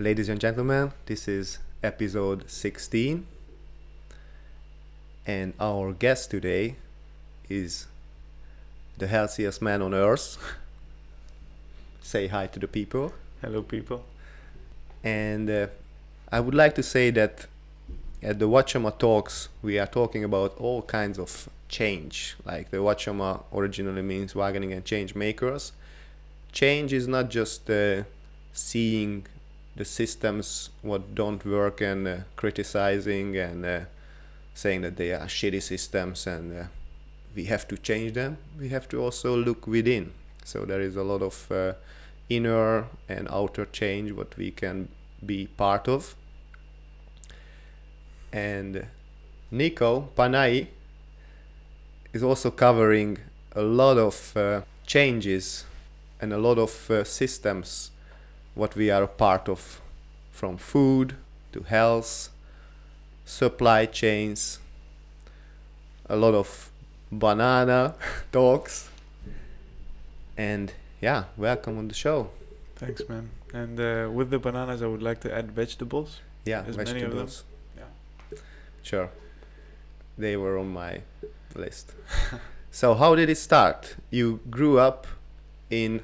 Ladies and gentlemen, this is episode 16, and our guest today is the healthiest man on earth. Say hi to the people. Hello, people. And uh, I would like to say that at the Wachama Talks, we are talking about all kinds of change. Like the Wachama originally means Wageningen Change Makers. Change is not just uh, seeing the systems what don't work and uh, criticizing and uh, saying that they are shitty systems and uh, we have to change them. We have to also look within. So there is a lot of uh, inner and outer change what we can be part of. And Nico Panay is also covering a lot of uh, changes and a lot of uh, systems what we are a part of from food to health supply chains a lot of banana talks and yeah welcome on the show Thanks, man. And uh, with the bananas, I would like to add vegetables. yeah As many of them. vegetables Yeah. sure they were on my list so how did it start you grew up in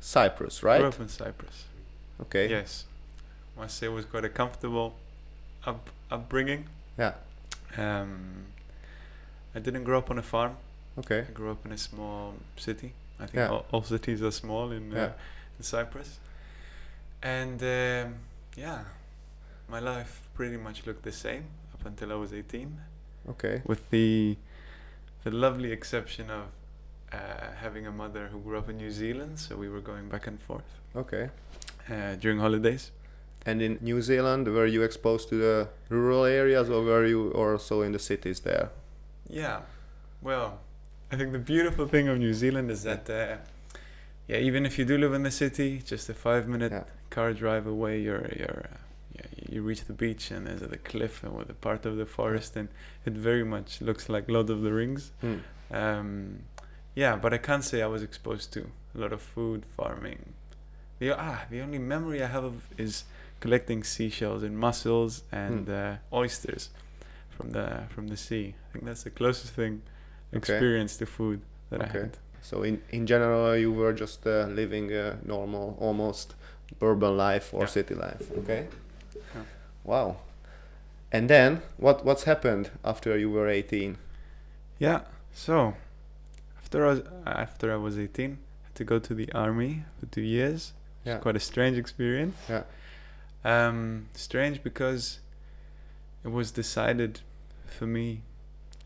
cyprus right Grew up in Cyprus. Okay Yes. Must say it was quite a comfortable up upbringing. yeah Um, I didn't grow up on a farm. okay I grew up in a small city. I think Yeah. all, all cities are small in, uh, Yeah. in Cyprus. And um, yeah, my life pretty much looked the same up until I was 18. okay with the the lovely exception of uh, having a mother who grew up in New Zealand, so we were going back and forth okay uh, during holidays. And in New Zealand, were you exposed to the rural areas or were you also in the cities there? Yeah, well, I think the beautiful thing of New Zealand is that, uh, yeah, even if you do live in the city, just a five-minute Yeah. car drive away, you're you're uh, yeah, you reach the beach and there's the cliff and with a part of the forest, and it very much looks like Lord of the Rings. Hmm. Um, yeah, but I can't say I was exposed to a lot of food farming. The ah, the only memory I have of is collecting seashells and mussels and uh, oysters from the from the sea. I think that's the closest thing Okay. experience to food that I had. So in, in general, you were just uh, living a normal, almost urban life or Yeah. city life. Okay. Yeah. Wow. And then what what's happened after you were 18? Yeah. So after I was after I was 18, I had to go to the army for two years. Yeah. Quite a strange experience. Yeah. Um, strange because it was decided for me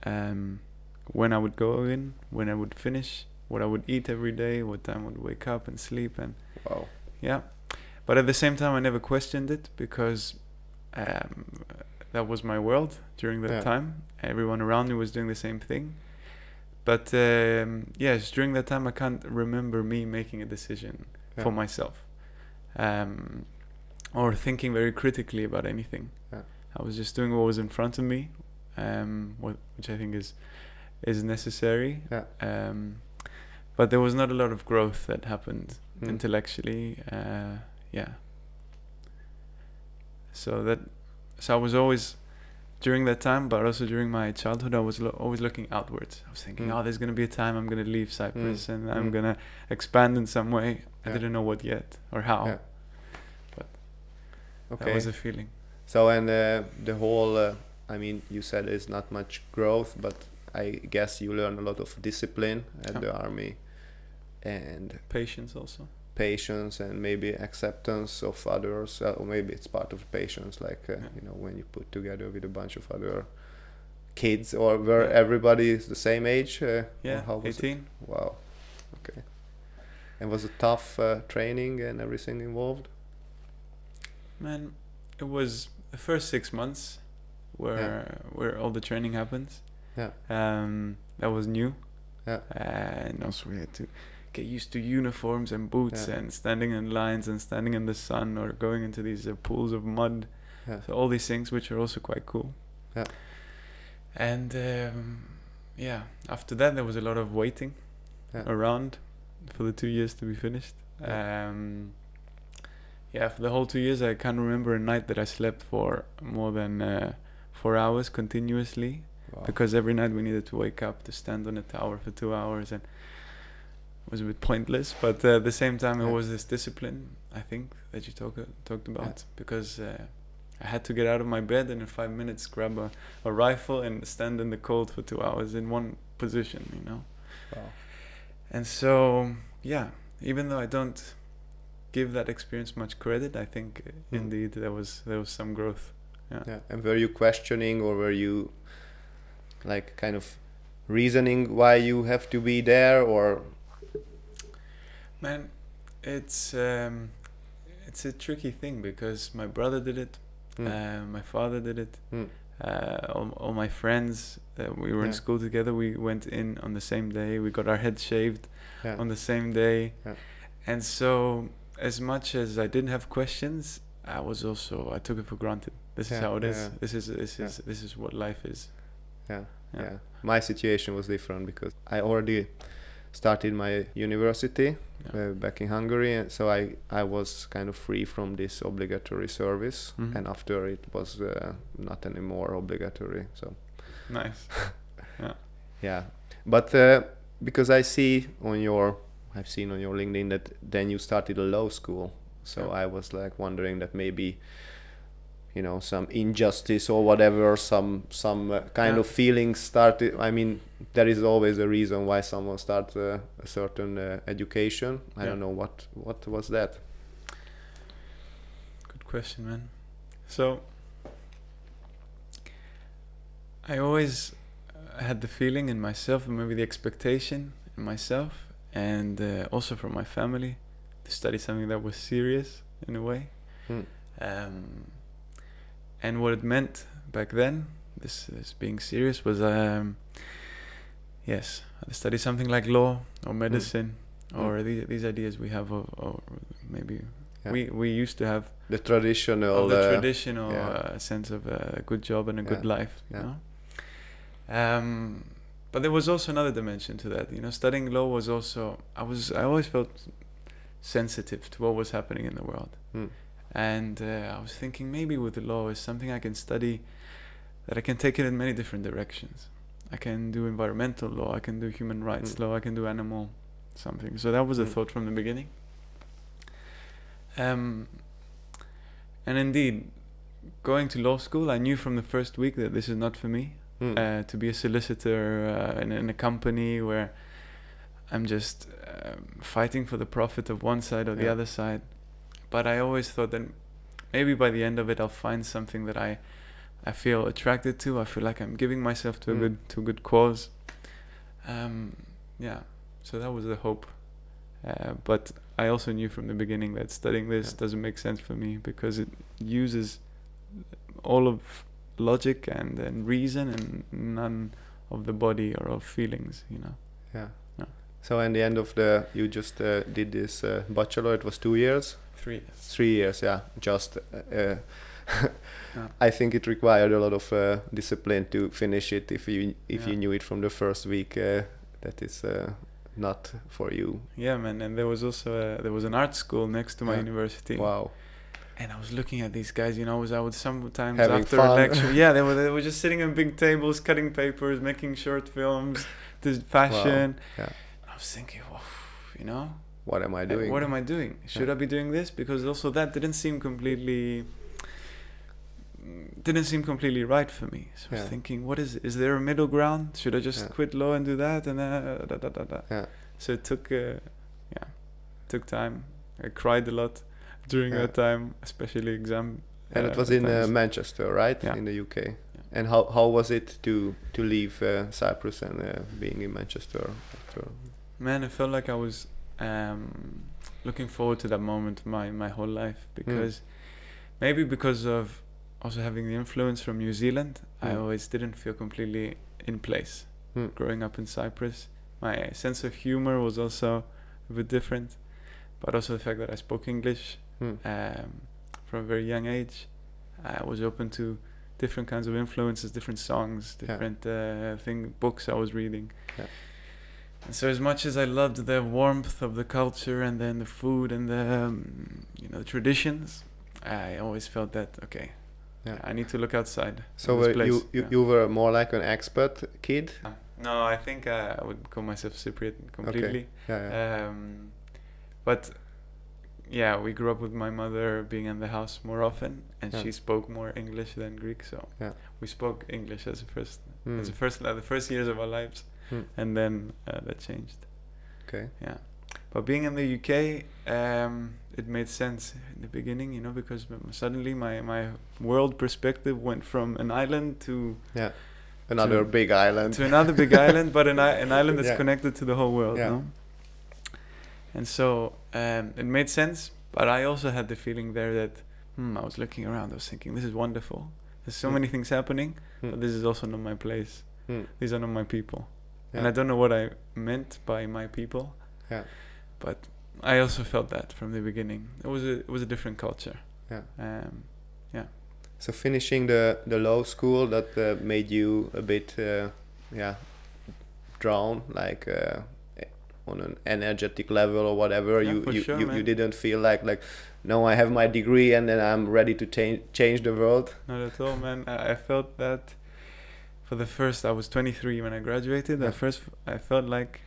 um, when I would go in, when I would finish, what I would eat every day, what time I would wake up and sleep, and Wow. yeah. But at the same time, I never questioned it because um, that was my world during that Yeah. time. Everyone around me was doing the same thing. But um, yes, during that time, I can't remember me making a decision for myself um, or thinking very critically about anything. Yeah. I was just doing what was in front of me, um, what, which I think is is necessary. Yeah. Um, but there was not a lot of growth that happened Mm. intellectually. Uh, yeah. So that, so I was always during that time, but also during my childhood, I was lo- always looking outwards. I was thinking, Mm. oh, there's gonna be a time I'm gonna leave Cyprus and I'm Mm. gonna expand in some way. I didn't know what yet or how. Yeah. Okay. That was the feeling. So and uh, the whole, uh, I mean, you said there's not much growth, but I guess you learn a lot of discipline at Yeah. the army, and Patience also. Patience and maybe acceptance of others, uh, or maybe it's part of patience, like uh, Yeah. you know when you put together with a bunch of other kids, or where Yeah. everybody is the same age. Uh, Yeah, how was it? 18. Wow. Okay. And was it tough uh, training and everything involved? Man, it was the first six months where where all the training happens. Yeah. Um, that was new. Yeah. And also we had to get used to uniforms and boots Yeah. and standing in lines and standing in the sun or going into these uh, pools of mud. Yeah. So all these things which are also quite cool. Yeah. And um, yeah, after that there was a lot of waiting Yeah. around for the two years to be finished. Yeah. Um, yeah, for the whole two years, I can't remember a night that I slept for more than uh, four hours continuously. Wow. Because every night we needed to wake up to stand on a tower for two hours, and was a bit pointless. But uh, at the same time, Yeah. it was this discipline I think that you talk, talked about because uh, I had to get out of my bed and in five minutes grab a, a rifle and stand in the cold for two hours in one position, you know. Wow. And so, yeah, even though I don't give that experience much credit, I think uh, Mm. indeed there was there was some growth. Yeah. And were you questioning or were you like kind of reasoning why you have to be there or Man, it's um, it's a tricky thing because my brother did it, Hmm. uh, my father did it, Hmm. uh, all, all my friends. Uh, we were in school together. We went in on the same day. We got our heads shaved yeah. on the same day, Yeah. and so as much as I didn't have questions, I was also I took it for granted. This Yeah, is how it is. yeah. This is this Yeah. is this is what life is. yeah, Yeah. yeah. My situation was different because I already started my university Yeah. uh, back in Hungary, and so I I was kind of free from this obligatory service, Mhm. and after it was uh, not anymore obligatory. So Nice. Yeah. yeah, but uh, because I see on your I've seen on your LinkedIn that then you started a law school, so Yeah. I was like wondering that maybe you know some injustice or whatever some some uh, kind Yeah. of feelings started i mean there is always a reason why someone starts uh, a certain uh, education i Yeah. don't know what what was that Good question, man. So, I always uh, had the feeling in myself, and maybe the expectation in myself, and uh, also from my family, to study something that was serious in a way. Hmm. Um, and what it meant back then, this, this being serious, was um, yes, to study something like law or medicine. Hmm. Or these, these ideas we have, of, or maybe Yeah. we we used to have the traditional the uh, traditional yeah. uh, sense of a good job and a good life, you yeah. know. Um, but there was also another dimension to that. You know, studying law was also I was I always felt sensitive to what was happening in the world, Hmm. And uh, I was thinking maybe with the law is something I can study that I can take it in many different directions. I can do environmental law, I can do human rights Hmm. law, I can do animal something. So that was a Hmm. thought from the beginning. Um, and indeed, going to law school, I knew from the first week that this is not for me. hmm, Uh, to be a solicitor uh, in, in a company where I'm just um, fighting for the profit of one side or the other side. But I always thought that maybe by the end of it, I'll find something that I, I feel attracted to. I feel like I'm giving myself to a Mm. good to a good cause. Um, yeah, so that was the hope. Uh, but I also knew from the beginning that studying this Yeah. doesn't make sense for me because it uses all of logic and, and reason and none of the body or of feelings, you know. yeah Yeah. so in the end of the you just uh, did this uh, bachelor it was two years Three. three years yeah just uh, uh, Yeah. i think it required a lot of uh, discipline to finish it if you if you knew it from the first week uh, that is uh, not for you Yeah, man. And there was also a, there was an art school next to my Yeah. university. wow And I was looking at these guys, you know, I was I would sometimes Having after fun. a lecture, yeah, they were they were just sitting on big tables, cutting papers, making short films, this fashion. Yeah. I was thinking, wow, you know, what am i doing What am I doing? Should I be doing this? Because also that didn't seem completely didn't seem completely right for me. So I was thinking, what is is there a middle ground? Should I just Yeah. quit law and do that? And uh, da, da, da, da. Yeah. So it took uh, yeah, took time. I cried a lot during Yeah. that time, especially exam. and uh, it was in uh, manchester right Yeah. in the uk and how how was it to to leave uh, cyprus and uh, being in manchester after Man, I felt like I was um, looking forward to that moment my my whole life Hmm. because maybe because of also having the influence from New Zealand, I Mm. always didn't feel completely in place. Hmm. Growing up in Cyprus, my sense of humor was also a bit different, but also the fact that I spoke English Hmm. um, from a very young age. I was open to different kinds of influences, different songs, Yeah. different uh, thing books I was reading. Yeah. And so as much as I loved the warmth of the culture and then the food and the um, you know the traditions, I always felt that okay, Yeah. I need to look outside. So uh, you you, Yeah. you were more like an expert kid. No, I think uh, I would call myself Cypriot completely. Yeah. yeah. Um, but yeah, we grew up with my mother being in the house more often, and Yeah. she spoke more English than Greek. So Yeah. we spoke English as a first, Mm, as a first, uh, the first years of our lives, Mm. and then uh, that changed. Okay. Yeah, but being in the UK, um, it made sense in the beginning, you know, because suddenly my my world perspective went from an island to yeah. Another To- big island. to another big island, but an, an island that's Yeah. connected to the whole world. Yeah. No? And so um, it made sense, but I also had the feeling there that hmm, I was looking around, I was thinking, this is wonderful. There's so Hmm. many things happening, Hmm. but this is also not my place. Hmm. These are not my people. And I don't know what I meant by my people. Yeah. But I also felt that from the beginning. It was a it was a different culture. Yeah. Um, yeah. So finishing the the low school that uh, made you a bit uh, yeah drown like uh, on an energetic level or whatever Yeah, you you, sure, you, you didn't feel like like no I have my degree and then I'm ready to change change the world Not at all, man. I felt that for the first. I was 23 when I graduated. At first, I felt like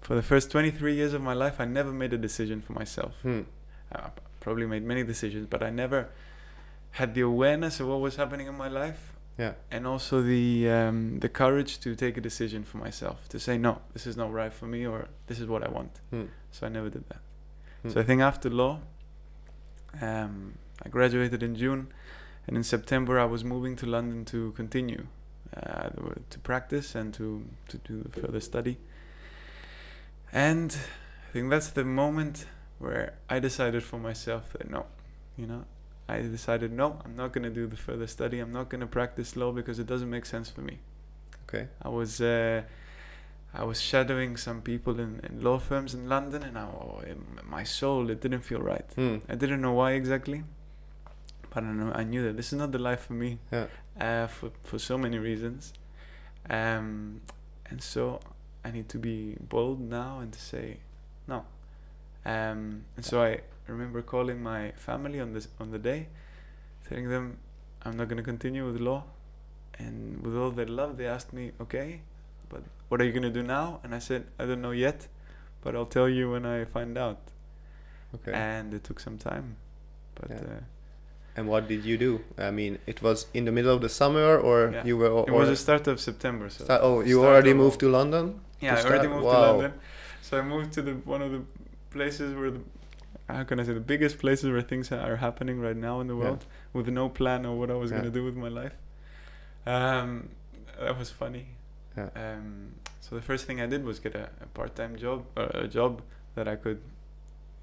for the first 23 years of my life, I never made a decision for myself. hmm. I probably made many decisions, but I never had the awareness of what was happening in my life, yeah and also the um, the courage to take a decision for myself to say no, this is not right for me, or this is what I want. Hmm. So I never did that. Hmm. So I think after law, um, I graduated in June, and in September I was moving to London to continue uh, to practice and to to do further study. And I think that's the moment where I decided for myself that no, you know, I decided no, I'm not gonna do the further study. I'm not gonna practice law because it doesn't make sense for me. okay I was uh, I was shadowing some people in, in law firms in London, and I, oh, in my soul it didn't feel right. hmm. I didn't know why exactly, but I know I knew that this is not the life for me. Yeah. Uh, for for so many reasons, um, and so I need to be bold now and to say no. Um, and so I remember calling my family on this on the day, telling them I'm not going to continue with law, and with all their love, they asked me, "Okay, but what are you going to do now?" And I said, "I don't know yet, but I'll tell you when I find out." okay And it took some time, but Yeah. uh, and what did you do I mean it was in the middle of the summer or Yeah. you were or, it was the start of September. So sta- oh you start already of- moved to London Yeah, to I already start? moved to London. So I moved to the one of the places where the how can I say the biggest places where things are happening right now in the Yeah. world with no plan of what I was Yeah. gonna do with my life. Um, that was funny. Yeah. Um, so the first thing I did was get a, a part-time job, uh, a job that I could,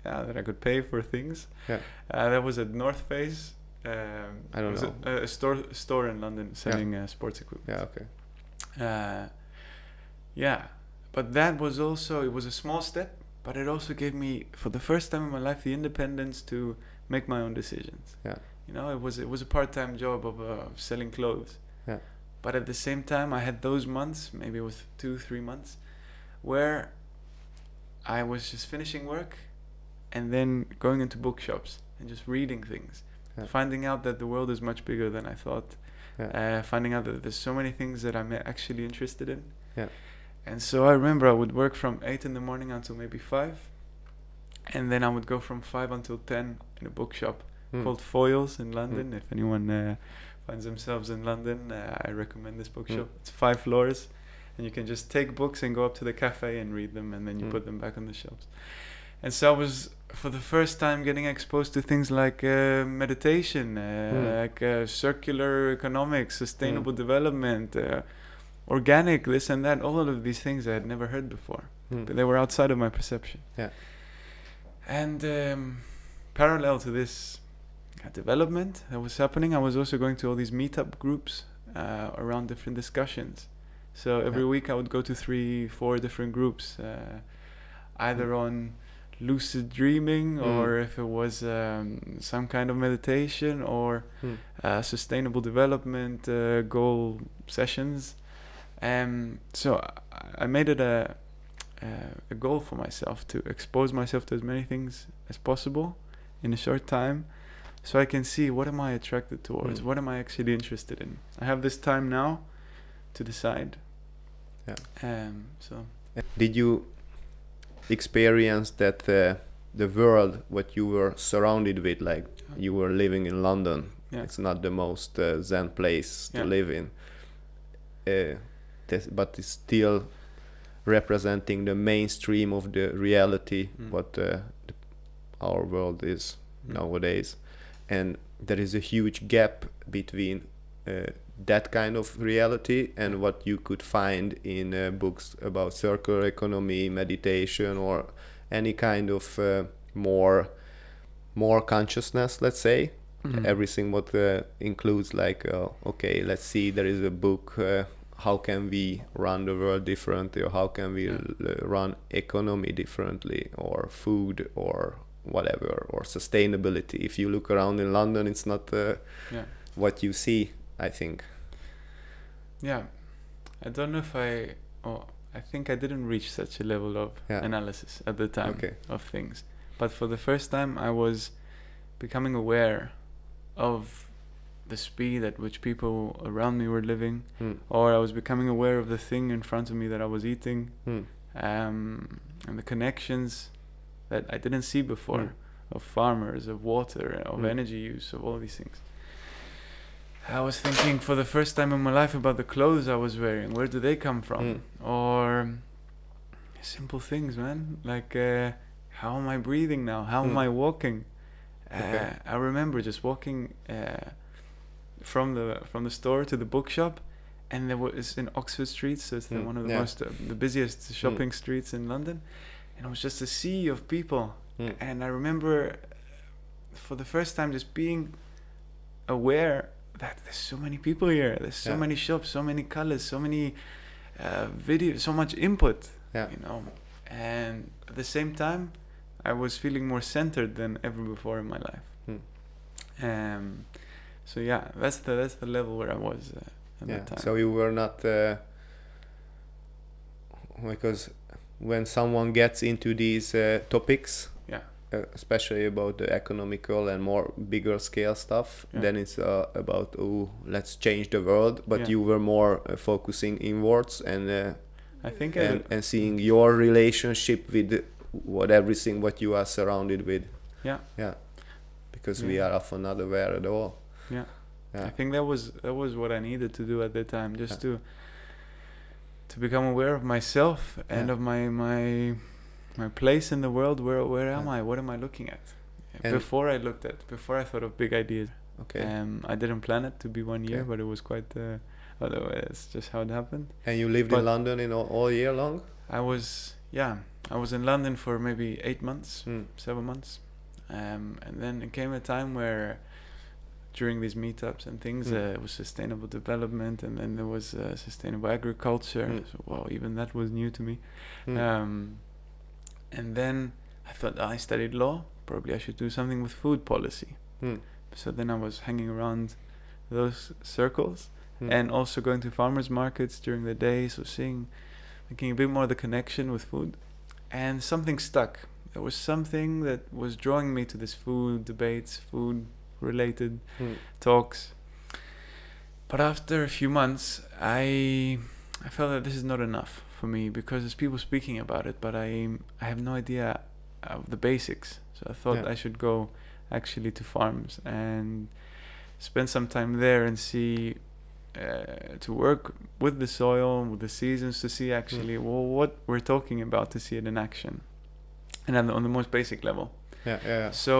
yeah, that I could pay for things. Yeah. Uh, that was at North Face. Um, I don't know. A, a store store in London selling uh, sports equipment yeah okay uh, yeah but that was also it was a small step but it also gave me for the first time in my life the independence to make my own decisions Yeah. you know it was it was a part-time job of uh, selling clothes Yeah. but at the same time i had those months maybe it was two three months where i was just finishing work and then going into bookshops and just reading things Yeah. finding out that the world is much bigger than i thought Yeah. uh, finding out that there's so many things that I'm actually interested in. Yeah. And so I remember I would work from eight in the morning until maybe five, and then I would go from five until ten in a bookshop Hmm. called Foyles in London. If anyone uh, finds themselves in London, uh, I recommend this bookshop. Mm. It's five floors, and you can just take books and go up to the cafe and read them, and then you Mm. put them back on the shelves. And so I was for the first time getting exposed to things like uh, meditation, uh, Mm. like uh, circular economics, sustainable development, uh, organic, this and that. All of these things I had never heard before, Hmm. but they were outside of my perception. Yeah. And um, parallel to this uh, development that was happening, I was also going to all these meetup groups uh, around different discussions. So every Yeah. week I would go to three, four different groups, uh, either on lucid dreaming Mm. or if it was um, some kind of meditation or Hmm. uh, sustainable development uh, goal sessions. Um, so I, I made it a uh, a goal for myself to expose myself to as many things as possible in a short time, so I can see what am I attracted towards, Mm. what am I actually interested in. I have this time now to decide. Yeah. Um. So Did you experience that uh, the world what you were surrounded with, like you were living in London, Yeah. it's not the most uh, zen place to Yeah. live in, uh, but it's still representing the mainstream of the reality Mm. what uh, the, our world is Mm. nowadays, and there is a huge gap between uh, that kind of reality and what you could find in uh, books about circular economy, meditation, or any kind of uh, more more consciousness, let's say. Mhm. Everything what uh, includes like, uh, okay, let's see, there is a book. Uh, how can we run the world differently, or how can we Yeah. l- run economy differently, or food, or whatever, or sustainability? If you look around in London, it's not uh, Yeah. what you see. I think. Yeah, I don't know if I. Oh, I think I didn't reach such a level of Yeah. analysis at the time Okay. of things. But for the first time, I was becoming aware of the speed at which people around me were living, Hmm. or I was becoming aware of the thing in front of me that I was eating, Hmm. um, and the connections that I didn't see before Mm. of farmers, of water, of Mm. energy use, of all these things. I was thinking for the first time in my life about the clothes I was wearing. Where do they come from? Mm. Or simple things, man. Like, uh, how am I breathing now? How am Mm. I walking? Uh, Okay. I remember just walking uh, from the from the store to the bookshop, and there was in Oxford Street, so it's the, Mm, one of the yeah. most uh, the busiest shopping streets in London, and it was just a sea of people. Hmm. And I remember for the first time just being aware that there's so many people here. There's so Yeah. many shops, so many colors, so many uh, videos, so much input. Yeah. You know, and at the same time, I was feeling more centered than ever before in my life. Hmm. Um, so yeah, that's the that's the level where I was uh, at yeah that time. so you were not uh, because when someone gets into these uh, topics especially about the economical and more bigger scale stuff Yeah. then it's uh, about oh let's change the world but Yeah. you were more uh, focusing inwards and uh, I think and, did- and seeing your relationship with what everything what you are surrounded with Yeah. yeah because we are often not aware at all Yeah. yeah I think that was that was what I needed to do at the time, just Yeah. to to become aware of myself and Yeah. of my my my place in the world. Where where am. I? What am I looking at? And- before I looked at, before I thought of big ideas. okay Um, I didn't plan it to be one year, Okay. but it was quite. Uh, otherwise, it's just how it happened. and you lived but- in london in all, all year long I was yeah, I was in London for maybe eight months. Hmm. seven months. Um, and then it came a time where, during these meetups and things, Mm. uh, it was sustainable development, and then there was uh, sustainable agriculture. Mm. So, wow, even that was new to me. Hmm. Um, and then I thought "Ah, I studied law. Probably I should do something with food policy. Hmm. So then I was hanging around those circles Hmm. and also going to farmers markets during the day. So seeing, making a bit more of the connection with food, and something stuck. There was something that was drawing me to this food debates, food related Hmm. talks. But after a few months, I I felt that this is not enough for me because there's people speaking about it, but I I have no idea of the basics. So I thought Yeah. I should go actually to farms and spend some time there and see uh, to work with the soil, with the seasons, to see actually well, what we're talking about, to see it in action, and on the, on the most basic level. yeah yeah So,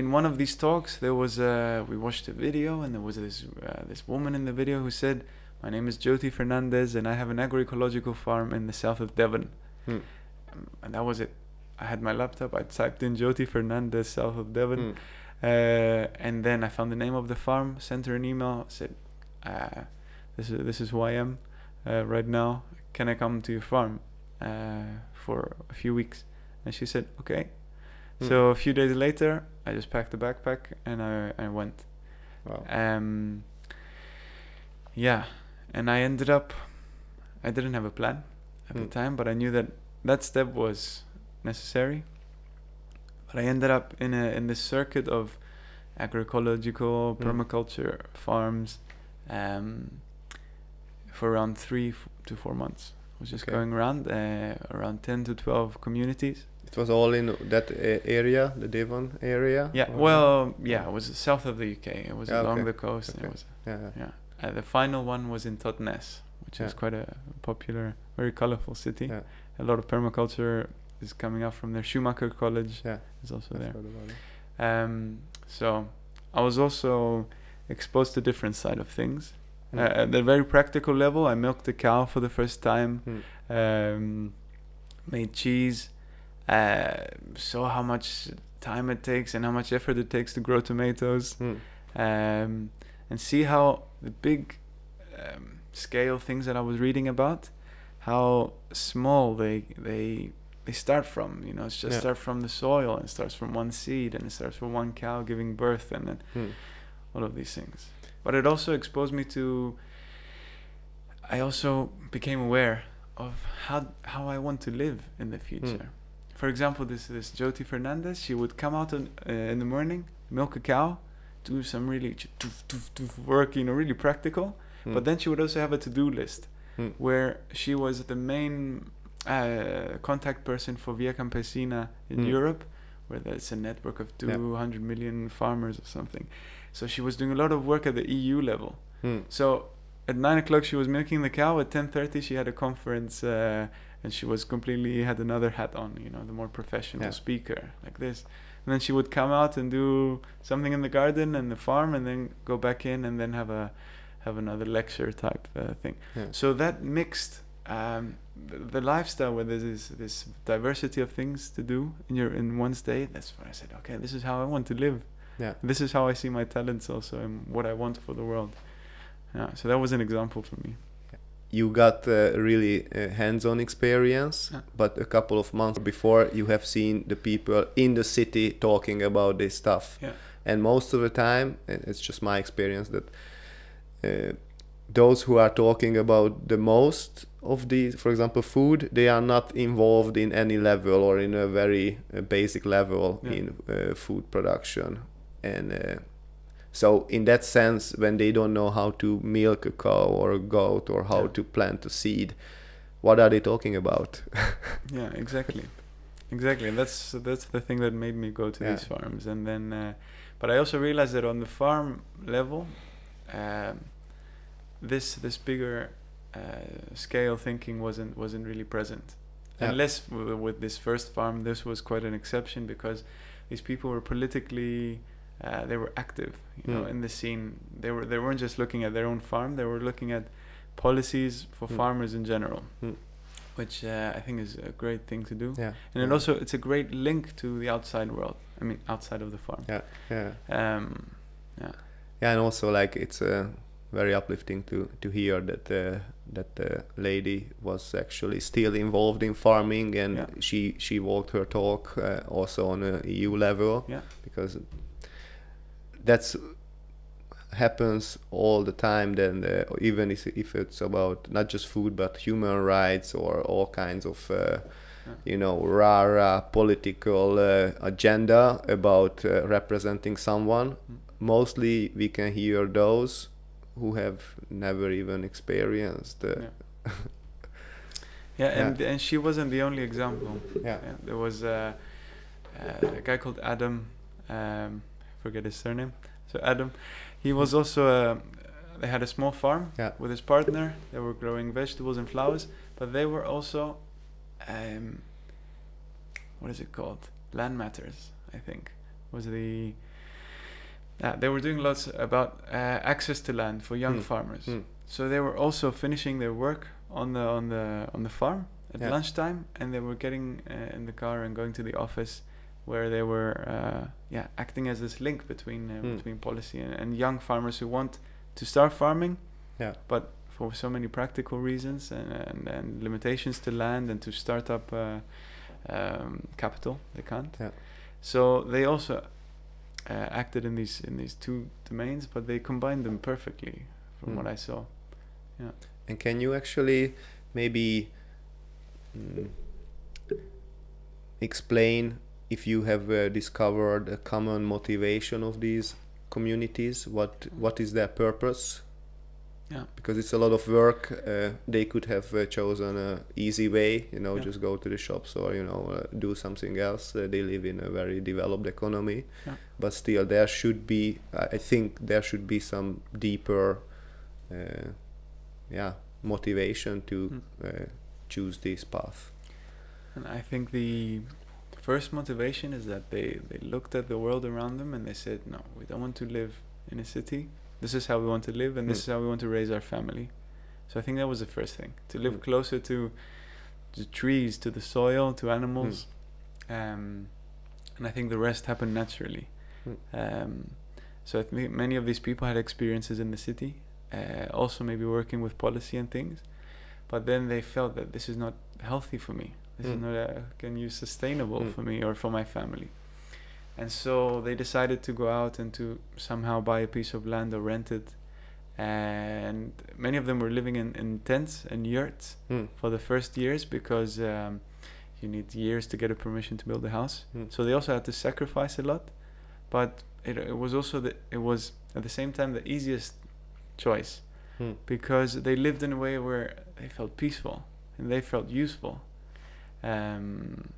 in one of these talks, there was a we watched a video, and there was this uh, this woman in the video who said, "My name is Jyoti Fernandes, and I have an agroecological farm in the south of Devon." Hmm. Um, and that was it. I had my laptop. I typed in Jyoti Fernandes, south of Devon, Hmm. uh, and then I found the name of the farm, sent her an email, said, uh, "This is this is who I am uh, right now. Can I come to your farm uh, for a few weeks?" And she said, "Okay." Hmm. So a few days later, I just packed the backpack and I I went. wow Um, yeah, and I ended up. I didn't have a plan at the Hmm. time, but I knew that that step was necessary. But I ended up in a in this circuit of agroecological Mm. permaculture farms um, for around three f- to four months. I was just Okay. going around uh, around ten to twelve communities. It was all in that uh, area, the Devon area. Yeah, well, yeah, it was south of the UK. It was Yeah, along okay. the coast. Okay. it was yeah, yeah. Yeah. Uh, the final one was in Totnes, which is quite a popular, very colorful city. Yeah. A lot of permaculture is coming up from there. Schumacher College Yeah. is also I've there. heard about it. Um, so I was also exposed to different side of things. Mm. Uh, at the very practical level, I milked a cow for the first time, Mm. um, made cheese, uh, saw how much time it takes and how much effort it takes to grow tomatoes, Mm. um, and see how the big um, scale things that I was reading about, how small they they they start from. You know, it's just Yeah. start from the soil and starts from one seed and it starts from one cow giving birth and then Mm. all of these things. But it also exposed me to. I also became aware of how how I want to live in the future. For example, this this Jyoti Fernandes, she would come out in, uh, in the morning, milk a cow, do some really toof, toof, toof work, you know, really practical. Mm. But then she would also have a to-do list Mm. where she was the main uh, contact person for Via Campesina in Mm. Europe, where there's a network of Yeah. 200 million farmers or something. So she was doing a lot of work at the EU level. Mm. So at nine o'clock she was milking the cow. At 10:30 she had a conference, uh, and she was completely had another hat on. You know, the more professional Yeah. speaker like this. And then she would come out and do something in the garden and the farm, and then go back in and then have a have another lecture type uh, thing. Yeah. So that mixed um, the, the lifestyle where there's this, this diversity of things to do in your in one's day. That's when I said, okay, this is how I want to live. Yeah. This is how I see my talents also and what I want for the world. Yeah. So that was an example for me. You got uh, really uh, hands-on experience Yeah. but a couple of months before you have seen the people in the city talking about this stuff Yeah. and most of the time it's just my experience that uh, those who are talking about the most of these for example food they are not involved in any level or in a very uh, basic level Yeah. in uh, food production and uh, so in that sense when they don't know how to milk a cow or a goat or how to plant a seed what are they talking about yeah exactly exactly and that's that's the thing that made me go to Yeah. these farms and then uh, but i also realized that on the farm level um, this this bigger uh, scale thinking wasn't wasn't really present Yeah. unless w- with this first farm this was quite an exception because these people were politically uh, they were active you know Mm. in the scene they were they weren't just looking at their own farm they were looking at policies for Mm. farmers in general Mm. which uh, I think is a great thing to do yeah and it also it's a great link to the outside world I mean outside of the farm yeah yeah um, yeah yeah and also like it's uh, very uplifting to to hear that uh, that the lady was actually still involved in farming and Yeah. she she walked her talk uh, also on a EU level Yeah. because that's happens all the time then uh, even if, if it's about not just food but human rights or all kinds of uh, you know rara political uh, agenda about uh, representing someone Mm. mostly we can hear those who have never even experienced uh, Yeah. yeah and and she wasn't the only example yeah Yeah, there was uh, uh, a guy called Adam. Um, forget his surname. So Adam, he was also. Uh, they had a small farm Yeah. with his partner. They were growing vegetables and flowers, but they were also, um, what is it called? Land matters, I think, was the. Uh, they were doing lots about uh, access to land for young Mm. farmers. Mm. So they were also finishing their work on the on the on the farm at Yeah. lunchtime, and they were getting uh, in the car and going to the office, where they were uh, yeah acting as this link between uh, Hmm. between policy and, and young farmers who want to start farming, Yeah. but for so many practical reasons and and, and limitations to land and to start up uh, um, capital, they can't. Yeah. So they also uh, acted in these in these two domains, but they combined them perfectly, from Hmm. what I saw. yeah And can you actually maybe mm, explain if you have uh, discovered a common motivation of these communities? What what is their purpose? Yeah. Because it's a lot of work. Uh, they could have uh, chosen a easy way, you know, Yeah. just go to the shops or you know uh, do something else. Uh, they live in a very developed economy, Yeah. but still there should be. I think there should be some deeper, uh, yeah, motivation to Mm. uh, choose this path. And I think the first motivation is that they, they looked at the world around them and they said, no, we don't want to live in a city. This is how we want to live and this Mm. is how we want to raise our family. So I think that was the first thing to live Mm. closer to the trees, to the soil, to animals. Um, and I think the rest happened naturally. Mm. Um, so I think many of these people had experiences in the city, uh, also maybe working with policy and things. But then they felt that this is not healthy for me. This is Mm. not uh, can you sustainable Mm. for me or for my family. And so they decided to go out and to somehow buy a piece of land or rent it. And many of them were living in, in tents and yurts Mm. for the first years because um, you need years to get a permission to build a house. Mm. So they also had to sacrifice a lot, but it, it was also the it was at the same time the easiest choice Mm. because they lived in a way where they felt peaceful and they felt useful. Um,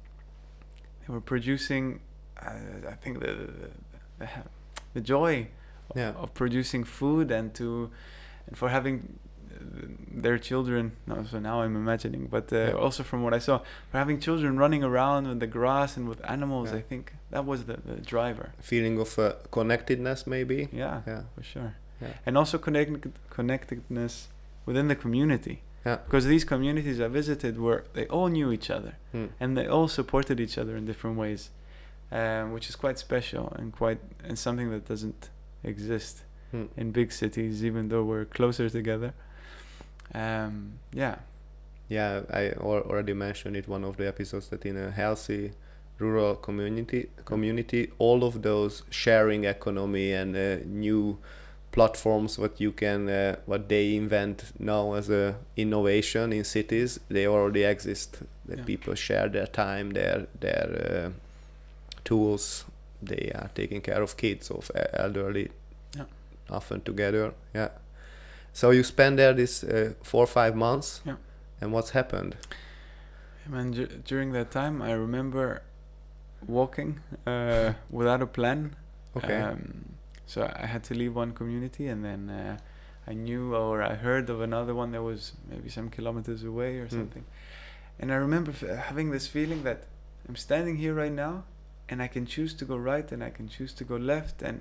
they were producing, uh, I think the the, the, the joy of, Yeah. of producing food and to and for having uh, their children. No, so now I'm imagining, but uh, Yeah. also from what I saw, for having children running around in the grass and with animals, Yeah. I think that was the, the driver. Feeling of uh, connectedness, maybe. Yeah, Yeah. for sure. Yeah. And also connect, connectedness within the community. Yeah. Because these communities I visited were they all knew each other Mm. and they all supported each other in different ways, um, which is quite special and quite and something that doesn't exist Mm. in big cities, even though we're closer together. Um, yeah, Yeah, I al- already mentioned it one of the episodes that in a healthy rural community community all of those sharing economy and uh, new platforms what you can uh, what they invent now as a innovation in cities they already exist that Yeah. people share their time their their uh, tools they are taking care of kids of elderly Yeah. often together yeah so you spend there this uh, four or five months Yeah. and what's happened and du- during that time, I remember walking uh, without a plan. okay Um, so I had to leave one community, and then uh, I knew or I heard of another one that was maybe some kilometers away or Hmm. something. And I remember f- having this feeling that I'm standing here right now, and I can choose to go right and I can choose to go left, and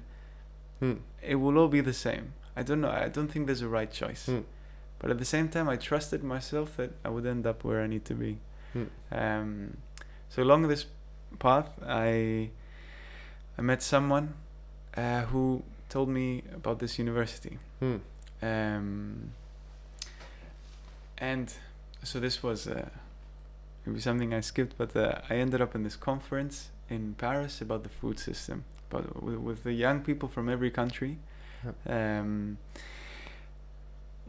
Hmm. it will all be the same. I don't know. I don't think there's a right choice. Hmm. But at the same time, I trusted myself that I would end up where I need to be. Hmm. Um, so along this path, I I met someone uh, who told me about this university. Hmm. Um, and so this was uh, maybe something I skipped, but uh, I ended up in this conference in Paris about the food system, but with, with the young people from every country. Um,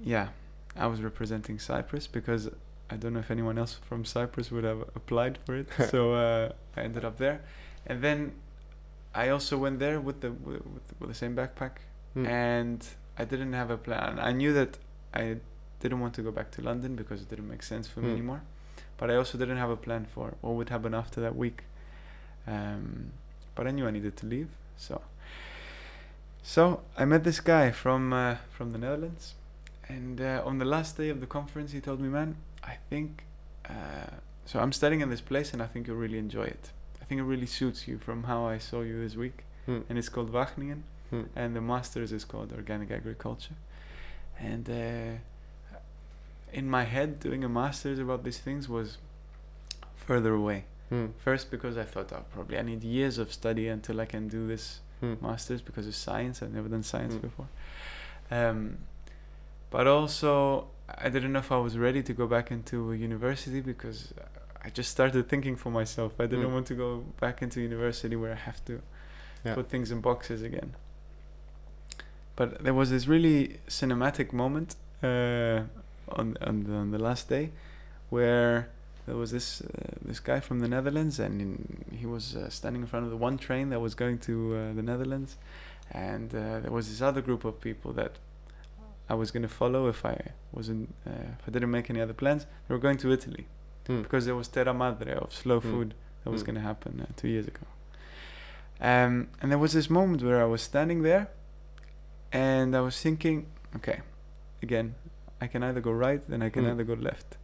yeah, I was representing Cyprus because I don't know if anyone else from Cyprus would have applied for it. so uh, I ended up there, and then I also went there with the with, with, the same backpack, Hmm. and I didn't have a plan. I knew that I didn't want to go back to London because it didn't make sense for me Hmm. anymore, but I also didn't have a plan for what would happen after that week. Um, but I knew I needed to leave, so. So I met this guy from uh, from the Netherlands, and uh, on the last day of the conference, he told me, "Man, I think uh, so. I'm studying in this place, and I think you'll really enjoy it. I think it really suits you from how I saw you this week, Hmm. and it's called Wageningen, Hmm. and the masters is called organic agriculture. And uh, in my head, doing a masters about these things was further away. Hmm. First, because I thought, oh, probably I need years of study until I can do this Hmm. masters because of science. I've never done science Mm. before. Um, but also, I didn't know if I was ready to go back into university because I just started thinking for myself. I didn't Mm. want to go back into university where I have to Yeah. put things in boxes again. But there was this really cinematic moment uh, on on the, on the last day where there was this uh, this guy from the Netherlands, and in, he was uh, standing in front of the one train that was going to uh, the Netherlands, and uh, there was this other group of people that I was going to follow if I wasn't uh, if I didn't make any other plans. They were going to Italy Hmm. because there was Terra Madre of slow Hmm. food that was Hmm. going to happen uh, two years ago. Um, and there was this moment where I was standing there, and I was thinking, okay, again, I can either go right, then I can Hmm. either go left,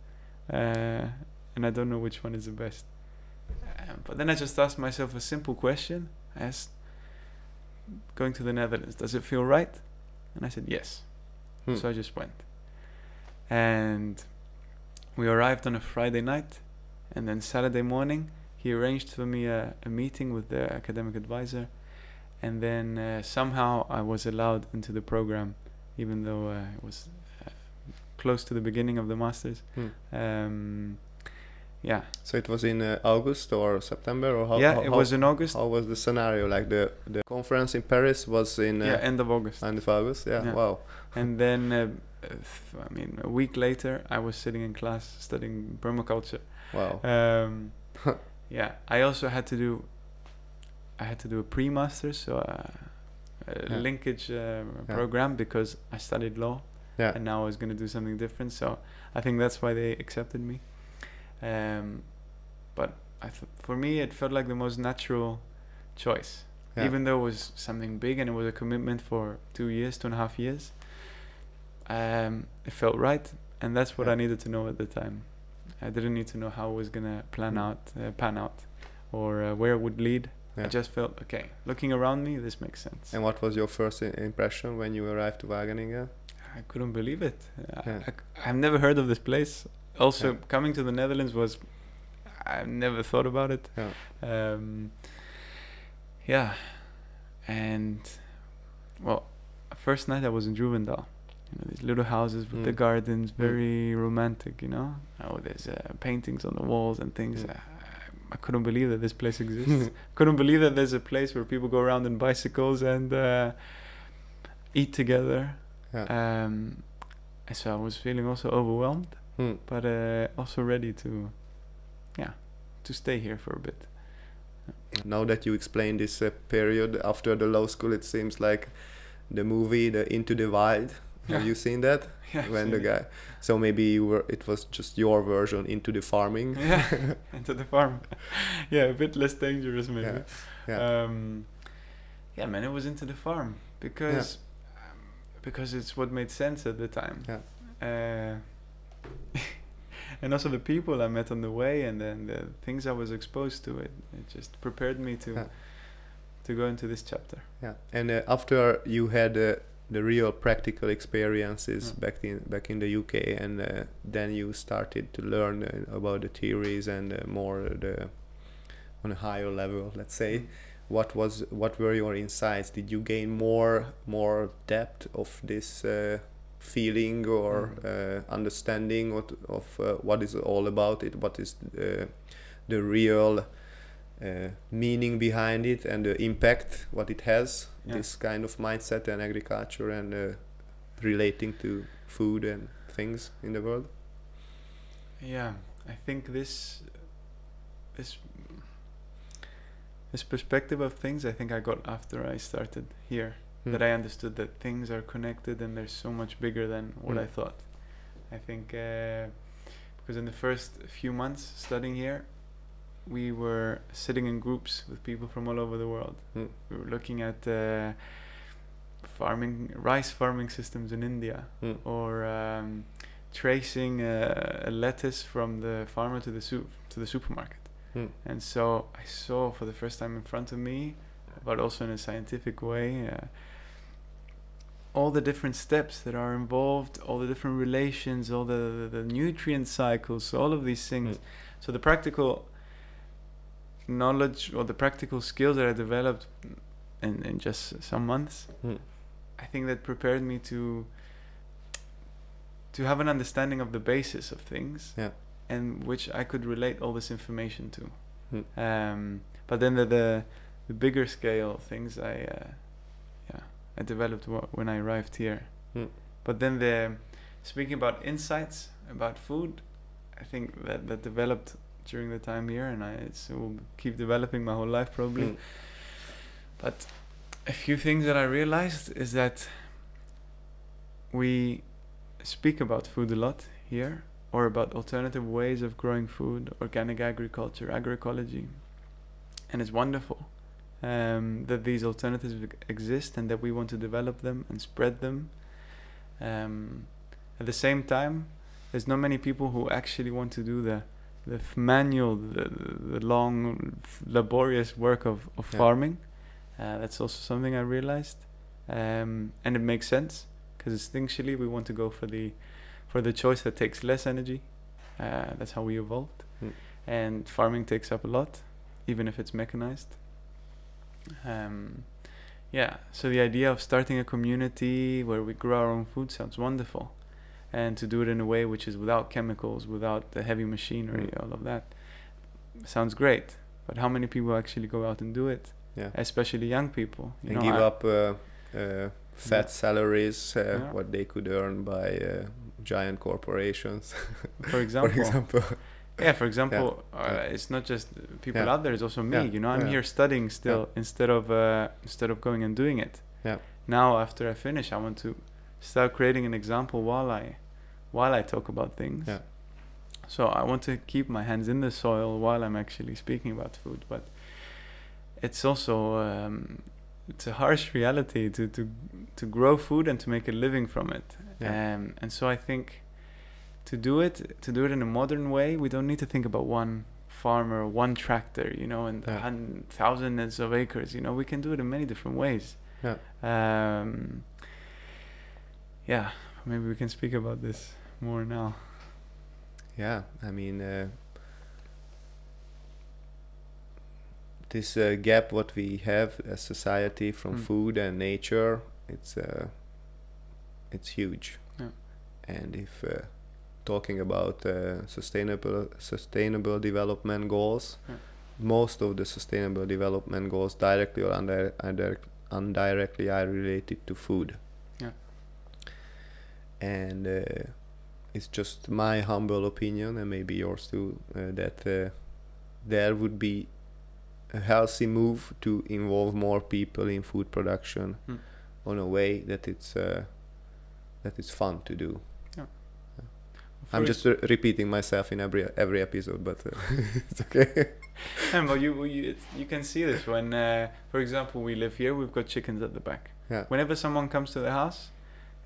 uh, and I don't know which one is the best. Um, but then I just asked myself a simple question. I asked, going to the Netherlands, does it feel right? And I said yes. Hmm. So I just went. And we arrived on a Friday night, and then Saturday morning, he arranged for me a, a meeting with the academic advisor, and then uh, somehow I was allowed into the program, even though uh, it was uh, close to the beginning of the masters. Hmm. Um, yeah, So it was in uh, August or September or how? yeah, how, it how- was in August. How was the scenario? Like the the conference in Paris was in uh, yeah, end of August. end of August. Yeah. Yeah. Wow. and then, uh, I mean, a week later, I was sitting in class studying permaculture. Wow. Um, yeah, I also had to do. I had to do a pre-master, so uh, a Yeah. linkage uh, program because I studied law, yeah. and now I was going to do something different. So I think that's why they accepted me. Um, but I th- for me, it felt like the most natural choice, Yeah. even though it was something big and it was a commitment for two years, two and a half years. Um, it felt right, and that's what Yeah. I needed to know at the time. I didn't need to know how it was gonna plan Mm. out, uh, pan out, or uh, where it would lead. I just felt okay. Looking around me, this makes sense. And what was your first i- impression when you arrived to Wageningen? I couldn't believe it. Yeah. I, have never heard of this place. Also, Yeah. coming to the Netherlands was, I never thought about it. Yeah. Um, yeah, and well, first night I was in Droevendaal. You know, these little houses with the Mm. gardens, very romantic. You know, oh, there's uh, paintings on the walls and things. Mm. I, I couldn't believe that this place exists. couldn't believe that there's a place where people go around in bicycles and uh, eat together. Yeah. Um, so I was feeling also overwhelmed, Hmm. but uh, also ready to, yeah, to stay here for a bit. Now that you explain this uh, period after the law school, it seems like the movie, the Into the Wild. Have you seen that? Yeah, when the it. guy, so maybe you were, it was just your version into the farming. yeah, into the farm. yeah, a bit less dangerous maybe. Yeah. Um, yeah, man, it was into the farm because um, because it's what made sense at the time. Yeah. Uh, and also the people I met on the way, and then the things I was exposed to. It it just prepared me to Yeah. to go into this chapter. Yeah, and uh, after you had uh, the real practical experiences back in back in the UK, and uh, then you started to learn uh, about the theories and uh, more the on a higher level, let's say. What was what were your insights? Did you gain more more depth of this uh, feeling or Mm. uh, understanding of, of uh, what is all about it? What is uh, the real uh, meaning behind it and the impact what it has Yeah. this kind of mindset and agriculture and uh, relating to food and things in the world Yeah, I think this this this perspective of things I think I got after I started here. Hmm. That I understood that things are connected and they're so much bigger than what I Hmm. thought. I think uh, because in the first few months studying here, we were sitting in groups with people from all over the world. Hmm. We were looking at uh, farming rice farming systems in India Hmm. or um, tracing uh, a lettuce from the farmer to the soup to the supermarket. Hmm. And so I saw for the first time in front of me, but also in a scientific way, uh, all the different steps that are involved, all the different relations, all the, the, the nutrient cycles, all of these things. Hmm. So the practical knowledge or the practical skills that I developed in, in just some months, Hmm. I think that prepared me to to have an understanding of the basis of things Yeah. and which I could relate all this information to. Hmm. Um, but then the, the the bigger scale things I uh, yeah I developed w- when I arrived here. Hmm. But then the speaking about insights about food, I think that that developed during the time here, and I it will keep developing my whole life probably. Mm. But a few things that I realized is that we speak about food a lot here, or about alternative ways of growing food, organic agriculture, agroecology, and it's wonderful um, that these alternatives exist and that we want to develop them and spread them. Um, at the same time, there's not many people who actually want to do the the manual, the, the long, laborious work of, of Yeah. farming. Uh, that's also something I realized, um, and it makes sense because instinctually we want to go for the for the choice that takes less energy. Uh, that's how we evolved, Mm. and farming takes up a lot, even if it's mechanized. Um, yeah, so the idea of starting a community where we grow our own food sounds wonderful, and to do it in a way which is without chemicals, without the heavy machinery, Mm. all of that, sounds great. But how many people actually go out and do it? Yeah. Especially young people. You and know, give I- up uh, uh, fat Yeah. salaries, uh, Yeah. what they could earn by uh, giant corporations, for example. for example. Yeah, for example, uh, it's not just people out there; it's also me. You know, I'm here studying still instead of uh, instead of going and doing it. Yeah. Now, after I finish, I want to start creating an example while I while I talk about things. Yeah. So I want to keep my hands in the soil while I'm actually speaking about food, but it's also um, it's a harsh reality to to to grow food and to make a living from it. Yeah. Um, and so I think to do it to do it in a modern way, we don't need to think about one farmer, one tractor, you know, and Yeah. thousands of acres. You know, we can do it in many different ways. Yeah. Um, yeah, maybe we can speak about this more now. Yeah, I mean, uh, this uh, gap what we have as society from Mm. food and nature, it's uh, it's huge. Yeah. And if uh, talking about uh, sustainable sustainable development goals, Yeah. most of the sustainable development goals directly or undir- indirect, indirectly are related to food. Yeah. And uh, it's just my humble opinion, and maybe yours too, uh, that uh, there would be a healthy move to involve more people in food production Hmm. on a way that it's uh, that it's fun to do. I'm just re- repeating myself in every every episode, but uh, it's okay. But you you you can see this when, uh, for example, we live here. We've got chickens at the back. Yeah. Whenever someone comes to the house,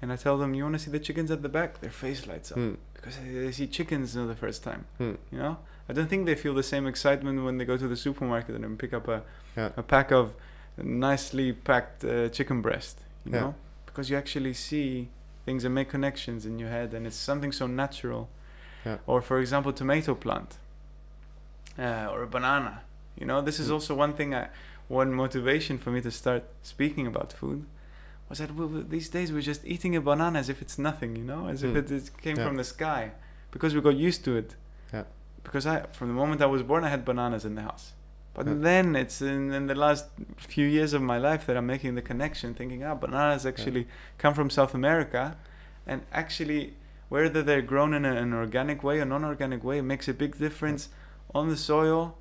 and I tell them, "You want to see the chickens at the back?" Their face lights up Hmm. because they, they see chickens for the first time. Hmm. You know, I don't think they feel the same excitement when they go to the supermarket and pick up a Yeah. a pack of nicely packed uh, chicken breast. You Yeah. know, because you actually see things and make connections in your head, and it's something so natural. Yeah. Or, for example, tomato plant uh, or a banana. You know, this is Mm. also one thing I, one motivation for me to start speaking about food was that we, we- these days we're just eating a banana as if it's nothing, you know, as if Mm. it, it came Yeah. from the sky because we got used to it. Yeah. Because I, from the moment I was born, I had bananas in the house. But Yeah. then it's in, in the last few years of my life that I'm making the connection, thinking, ah, bananas actually come from South America, and actually, whether they're grown in a, an organic way or non-organic way, makes a big difference on the soil,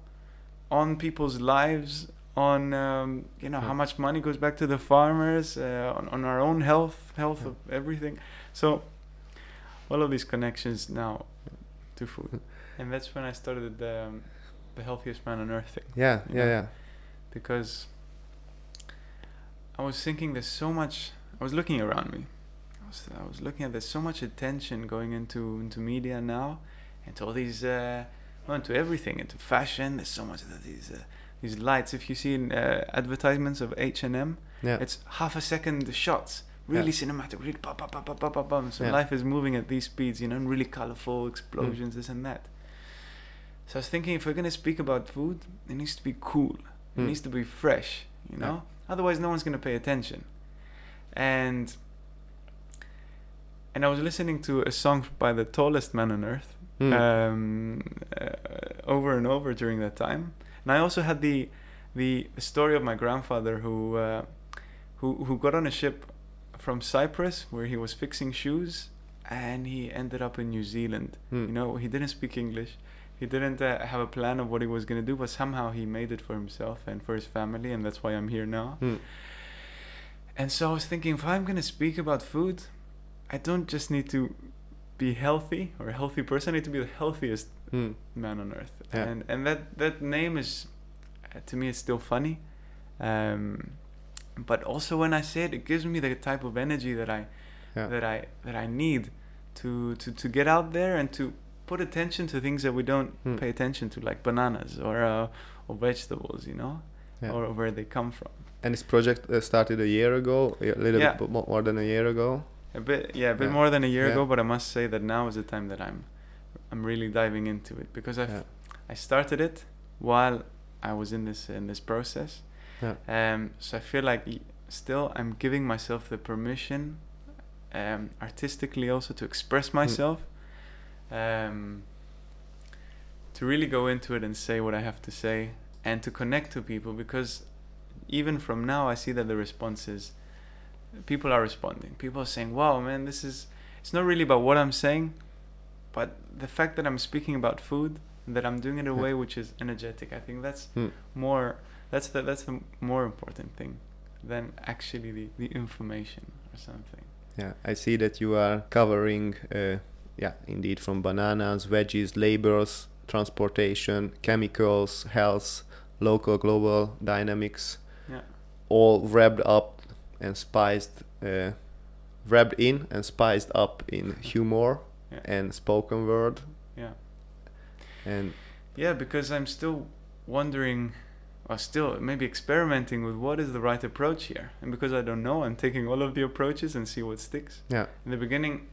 on people's lives, on um, you know Yeah. how much money goes back to the farmers, uh, on, on our own health, health Yeah. of everything. So, all of these connections now to food, and that's when I started the, um, the healthiest man on earth thing Yeah, yeah, know? yeah. because I was thinking there's so much. I was looking around me. I was, I was looking at there's so much attention going into into media now, into all these, uh, well, into everything, into fashion. There's so much of these uh, these lights. If you see in, uh, advertisements of H and M, Yeah. it's half a second shots, really cinematic, really pop, pop, pop, pop, pop, pop, pop. So Yeah. life is moving at these speeds, you know, and really colorful explosions, this and that. So I was thinking, if we're gonna speak about food, it needs to be cool. It Mm. needs to be fresh, you Yeah. know. Otherwise, no one's gonna pay attention. And and I was listening to a song by the tallest man on earth Mm. um, uh, over and over during that time. And I also had the the story of my grandfather who uh, who who got on a ship from Cyprus where he was fixing shoes, and he ended up in New Zealand. Hmm. You know, he didn't speak English. He didn't uh, have a plan of what he was gonna do, but somehow he made it for himself and for his family, and that's why I'm here now. Hmm. And so I was thinking, if I'm gonna speak about food, I don't just need to be healthy or a healthy person. I need to be the healthiest Hmm. man on earth. Yeah. And and that that name is, uh, to me, it's still funny. Um, but also when I say it, it gives me the type of energy that I Yeah. that I that I need to to to get out there and to put attention to things that we don't Hmm. pay attention to, like bananas or uh, or vegetables, you know, Yeah. or where they come from. And this project uh, started a year ago, a little Yeah. bit more than a year ago. A bit, yeah, a bit Yeah. more than a year Yeah. ago. But I must say that now is the time that I'm, I'm really diving into it because I, Yeah. I started it while I was in this in this process. Yeah. Um, so I feel like still I'm giving myself the permission, um, artistically also to express Hmm. myself, um, to really go into it and say what I have to say and to connect to people because even from now I see that the response is people are responding. People are saying, "Wow, man, this is." It's not really about what I'm saying, but the fact that I'm speaking about food, that I'm doing it in a way which is energetic. I think that's Hmm. more. That's the that's the more important thing than actually the the information or something. Yeah, I see that you are covering, uh, yeah, indeed, from bananas, veggies, labors, transportation, chemicals, health, local, global dynamics, Yeah. all wrapped up and spiced, uh, wrapped in and spiced up in humor Yeah. and spoken word. Yeah. And Yeah, because I'm still wondering, or still maybe experimenting with what is the right approach here. And because I don't know, I'm taking all of the approaches and see what sticks. yeah, In the beginning,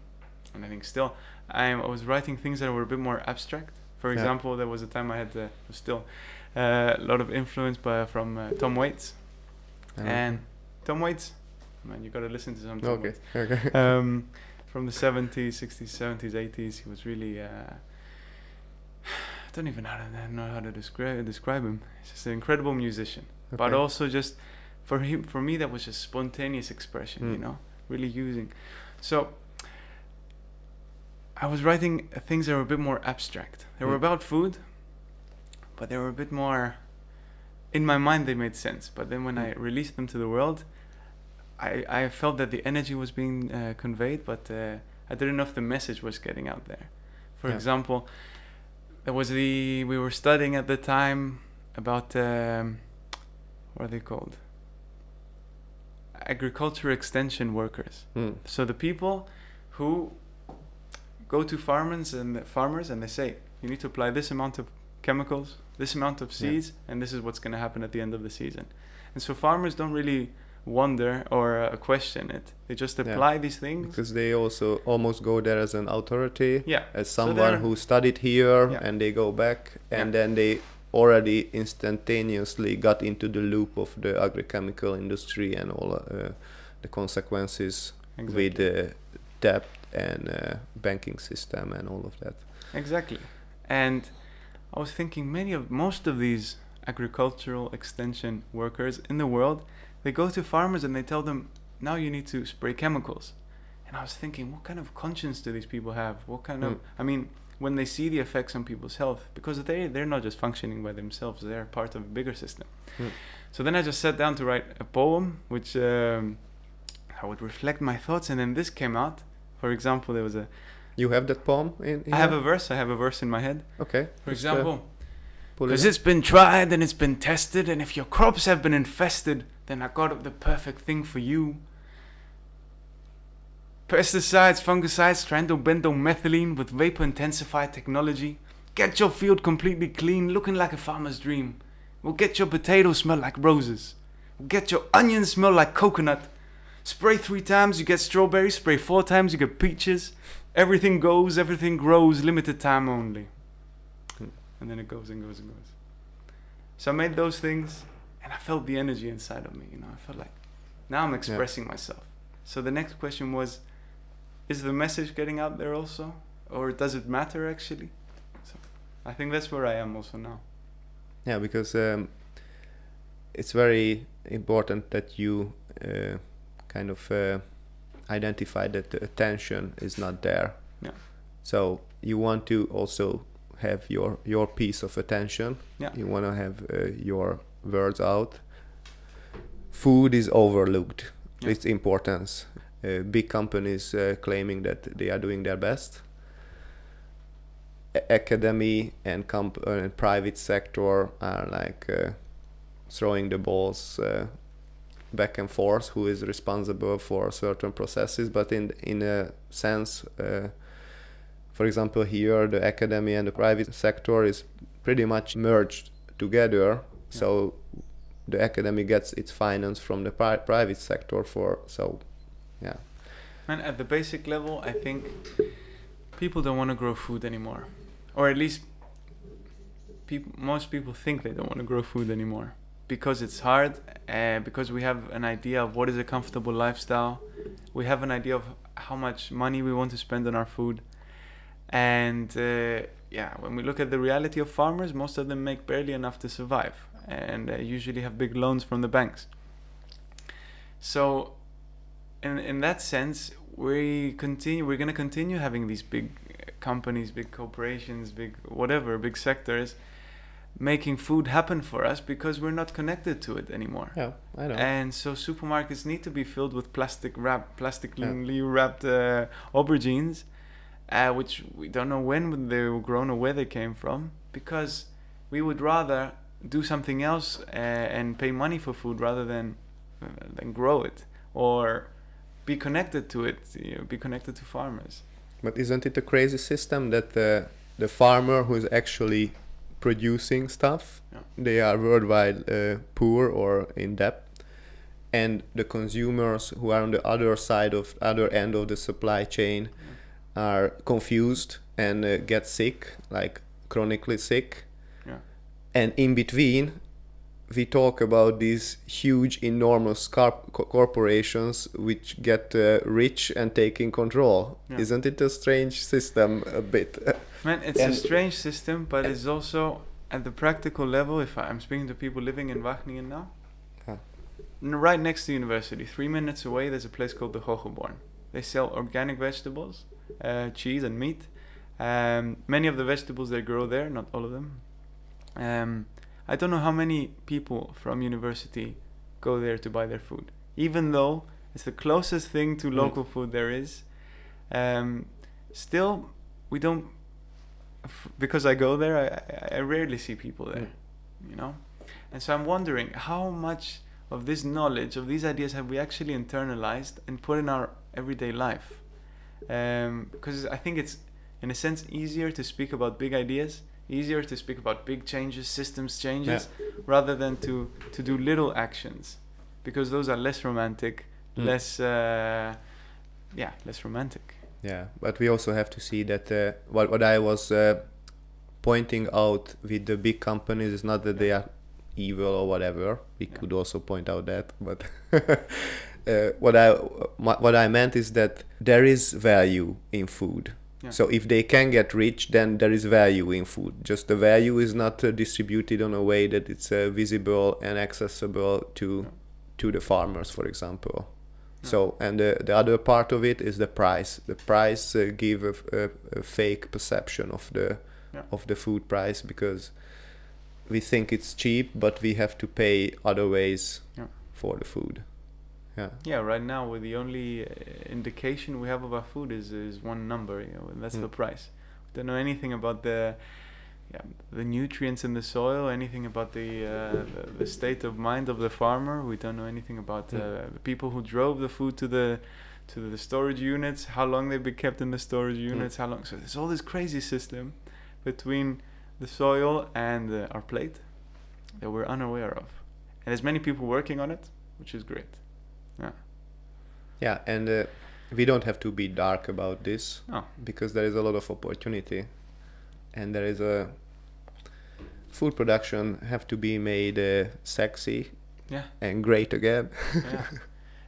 and I think still, I'm, I was writing things that were a bit more abstract. For Yeah. example, there was a time I had uh, still uh, a lot of influence by from uh, Tom Waits. uh, And Tom Waits, man, you gotta listen to some Tom okay, Waits. okay, Um, from the 70s, 60s, 70s, 80s, he was really. Uh, I don't even know how to, know how to describe describe him. He's just an incredible musician, but also just for him, for me, that was just spontaneous expression. You Mm. know, really using. So I was writing things that were a bit more abstract. They were Mm. about food, but they were a bit more. In my mind, they made sense. But then when I Mm. released them to the world, I, I felt that the energy was being uh, conveyed, but uh, I didn't know if the message was getting out there. For Yeah. example, there was the we were studying at the time about um, what are they called? Agriculture extension workers. Hmm, So the people who go to farmers and farmers and they say you need to apply this amount of chemicals, this amount of Yeah. seeds, and this is what's going to happen at the end of the season. And so farmers don't really wonder or uh, question it; they just Yeah. apply these things. because they also almost go there as an authority. yeah, as someone they're- who studied here Yeah. and they go back and Yeah. then they already instantaneously got into the loop of the agrochemical industry and all uh, the consequences exactly. with the debt and uh, banking system and all of that Exactly. And I was thinking many of most of these agricultural extension workers in the world, they go to farmers and they tell them, now you need to spray chemicals. And I was thinking, what kind of conscience do these people have? What kind of Mm. I mean, when they see the effects on people's health, because they they're not just functioning by themselves, they're part of a bigger system. Mm. So then I just sat down to write a poem which um, I would reflect my thoughts and then this came out. For example, there was a you have that poem in, I have a verse. I have a verse in my head. okay For uh, example, it because it's been tried and it's been tested, and if your crops have been infested, then I got up the perfect thing for you. Pesticides, fungicides, strandobendomethylene with vapor intensified technology. Get your field completely clean, looking like a farmer's dream. We'll get your potatoes smell like roses. We'll get your onions smell like coconut. Spray three times, you get strawberries. Spray four times, you get peaches. Everything goes, everything grows, limited time only. And then it goes and goes and goes. So I made those things, and I felt the energy inside of me. You know, I felt like now I'm expressing myself. So the next question was, is the message getting out there also, or does it matter actually? So I think that's where I am also now. yeah because um, it's very important that you uh, kind of uh, identified that the attention is not there. Yeah. So you want to also have your your piece of attention. Yeah. You want to have uh, your words out. Food is overlooked. Yeah. Its importance. Uh, big companies uh, claiming that they are doing their best. A- academy and comp- uh, and private sector are like uh, throwing the balls uh, back and forth. Who is responsible for certain processes? But in in a sense, uh, for example, here the academy and the private sector is pretty much merged together. So the academy gets its finance from the pri- private sector for so yeah. And at the basic level, I think people don't want to grow food anymore, or at least people, most people think they don't want to grow food anymore. Because it's hard. Uh, because we have an idea of what is a comfortable lifestyle, we have an idea of how much money we want to spend on our food, and uh, yeah, when we look at the reality of farmers, most of them make barely enough to survive, and uh, usually have big loans from the banks. So in in that sense, we continue. We're gonna continue having these big uh, companies, big corporations, big whatever, big sectors, making food happen for us because we're not connected to it anymore. yeah i know And so supermarkets need to be filled with plastic wrap, plastically wrapped uh, aubergines, uh, which we don't know when they were grown or where they came from, because we would rather do something else uh, and pay money for food rather than uh, than grow it or be connected to it, you know, be connected to farmers. But isn't it a crazy system that the the farmer who is actually producing stuff, Yeah. they are worldwide uh, poor or in debt, and the consumers who are on the other side of other end of the supply chain are confused and uh, get sick, like chronically sick, Yeah. And in between. We talk about these huge, enormous corporations which get uh, rich and taking control. Yeah. Isn't it a strange system a bit? Man, it's And- a strange system, but it's also at the practical level. If I'm speaking to people living in Wageningen now, Huh. right next to the university, three minutes away, there's a place called the Hogeborn. They sell organic vegetables, uh, cheese, and meat. Um, many of the vegetables they grow there, not all of them. Um, I don't know how many people from university go there to buy their food, even though it's the closest thing to Mm. local food there is. Um, still, we don't f- because I go there, I, I, I rarely see people there, you know, and so I'm wondering how much of this knowledge of these ideas have we actually internalized and put in our everyday life, because I think it's in a sense easier to speak about big ideas, easier to speak about big changes, systems changes, rather than to to do little actions, because those are less romantic, Mm. less, uh, yeah, less romantic. Yeah, but we also have to see that uh, what what I was uh, pointing out with the big companies is not that they are evil or whatever. We Yeah. could also point out that, but uh, what I what I meant is that there is value in food. Yeah. So if they can get rich, then there is value in food. Just the value is not uh, distributed on a way that it's uh, visible and accessible to Yeah. to the farmers, for example. Yeah. So and the, the other part of it is the price. The price uh, give a fake perception of the of the food price because we think it's cheap, but we have to pay other ways for the food. Yeah. Yeah, right now with the only uh, indication we have of our food is is one number, you know, and that's the Mm. price. We don't know anything about the yeah, the nutrients in the soil, anything about the, uh, the the state of mind of the farmer. We don't know anything about uh, Mm. the people who drove the food to the to the storage units, how long they've been kept in the storage units, how long. So there's all this crazy system between the soil and uh, our plate that we're unaware of, and there's many people working on it, which is great. Yeah, Yeah, and uh, we don't have to be dark about this Oh. because there is a lot of opportunity, and there is a food production have to be made uh, sexy Yeah. and great again. yeah,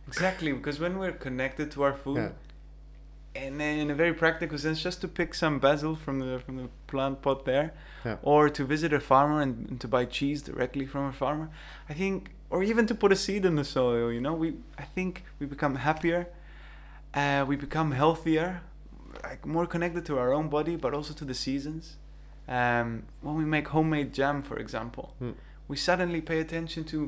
exactly. Because when we're connected to our food, Yeah. and then in a very practical sense, just to pick some basil from the from the plant pot there, Yeah. or to visit a farmer and, and to buy cheese directly from a farmer, I think, or even to put a seed in the soil. You know, we I think we become happier, uh, we become healthier, like more connected to our own body, but also to the seasons. Um, when we make homemade jam, for example, Mm. we suddenly pay attention to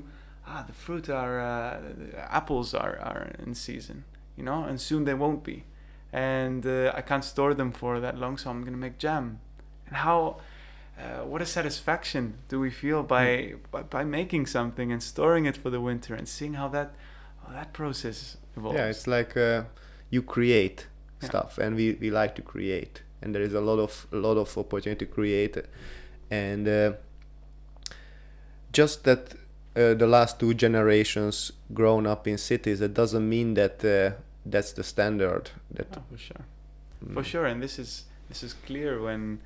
ah the fruit are uh, the apples are, are in season, you know, and soon they won't be, and uh, I can't store them for that long, so I'm gonna make jam. And how, uh, what a satisfaction do we feel by, by by making something and storing it for the winter and seeing how that how that process evolves. yeah it's like uh, you create Yeah. stuff and we, we like to create and there is a lot of a lot of opportunity to create and uh, just that uh, the last two generations grown up in cities it doesn't mean that uh, that's the standard that Oh, for sure. mm, for sure and this is this is clear when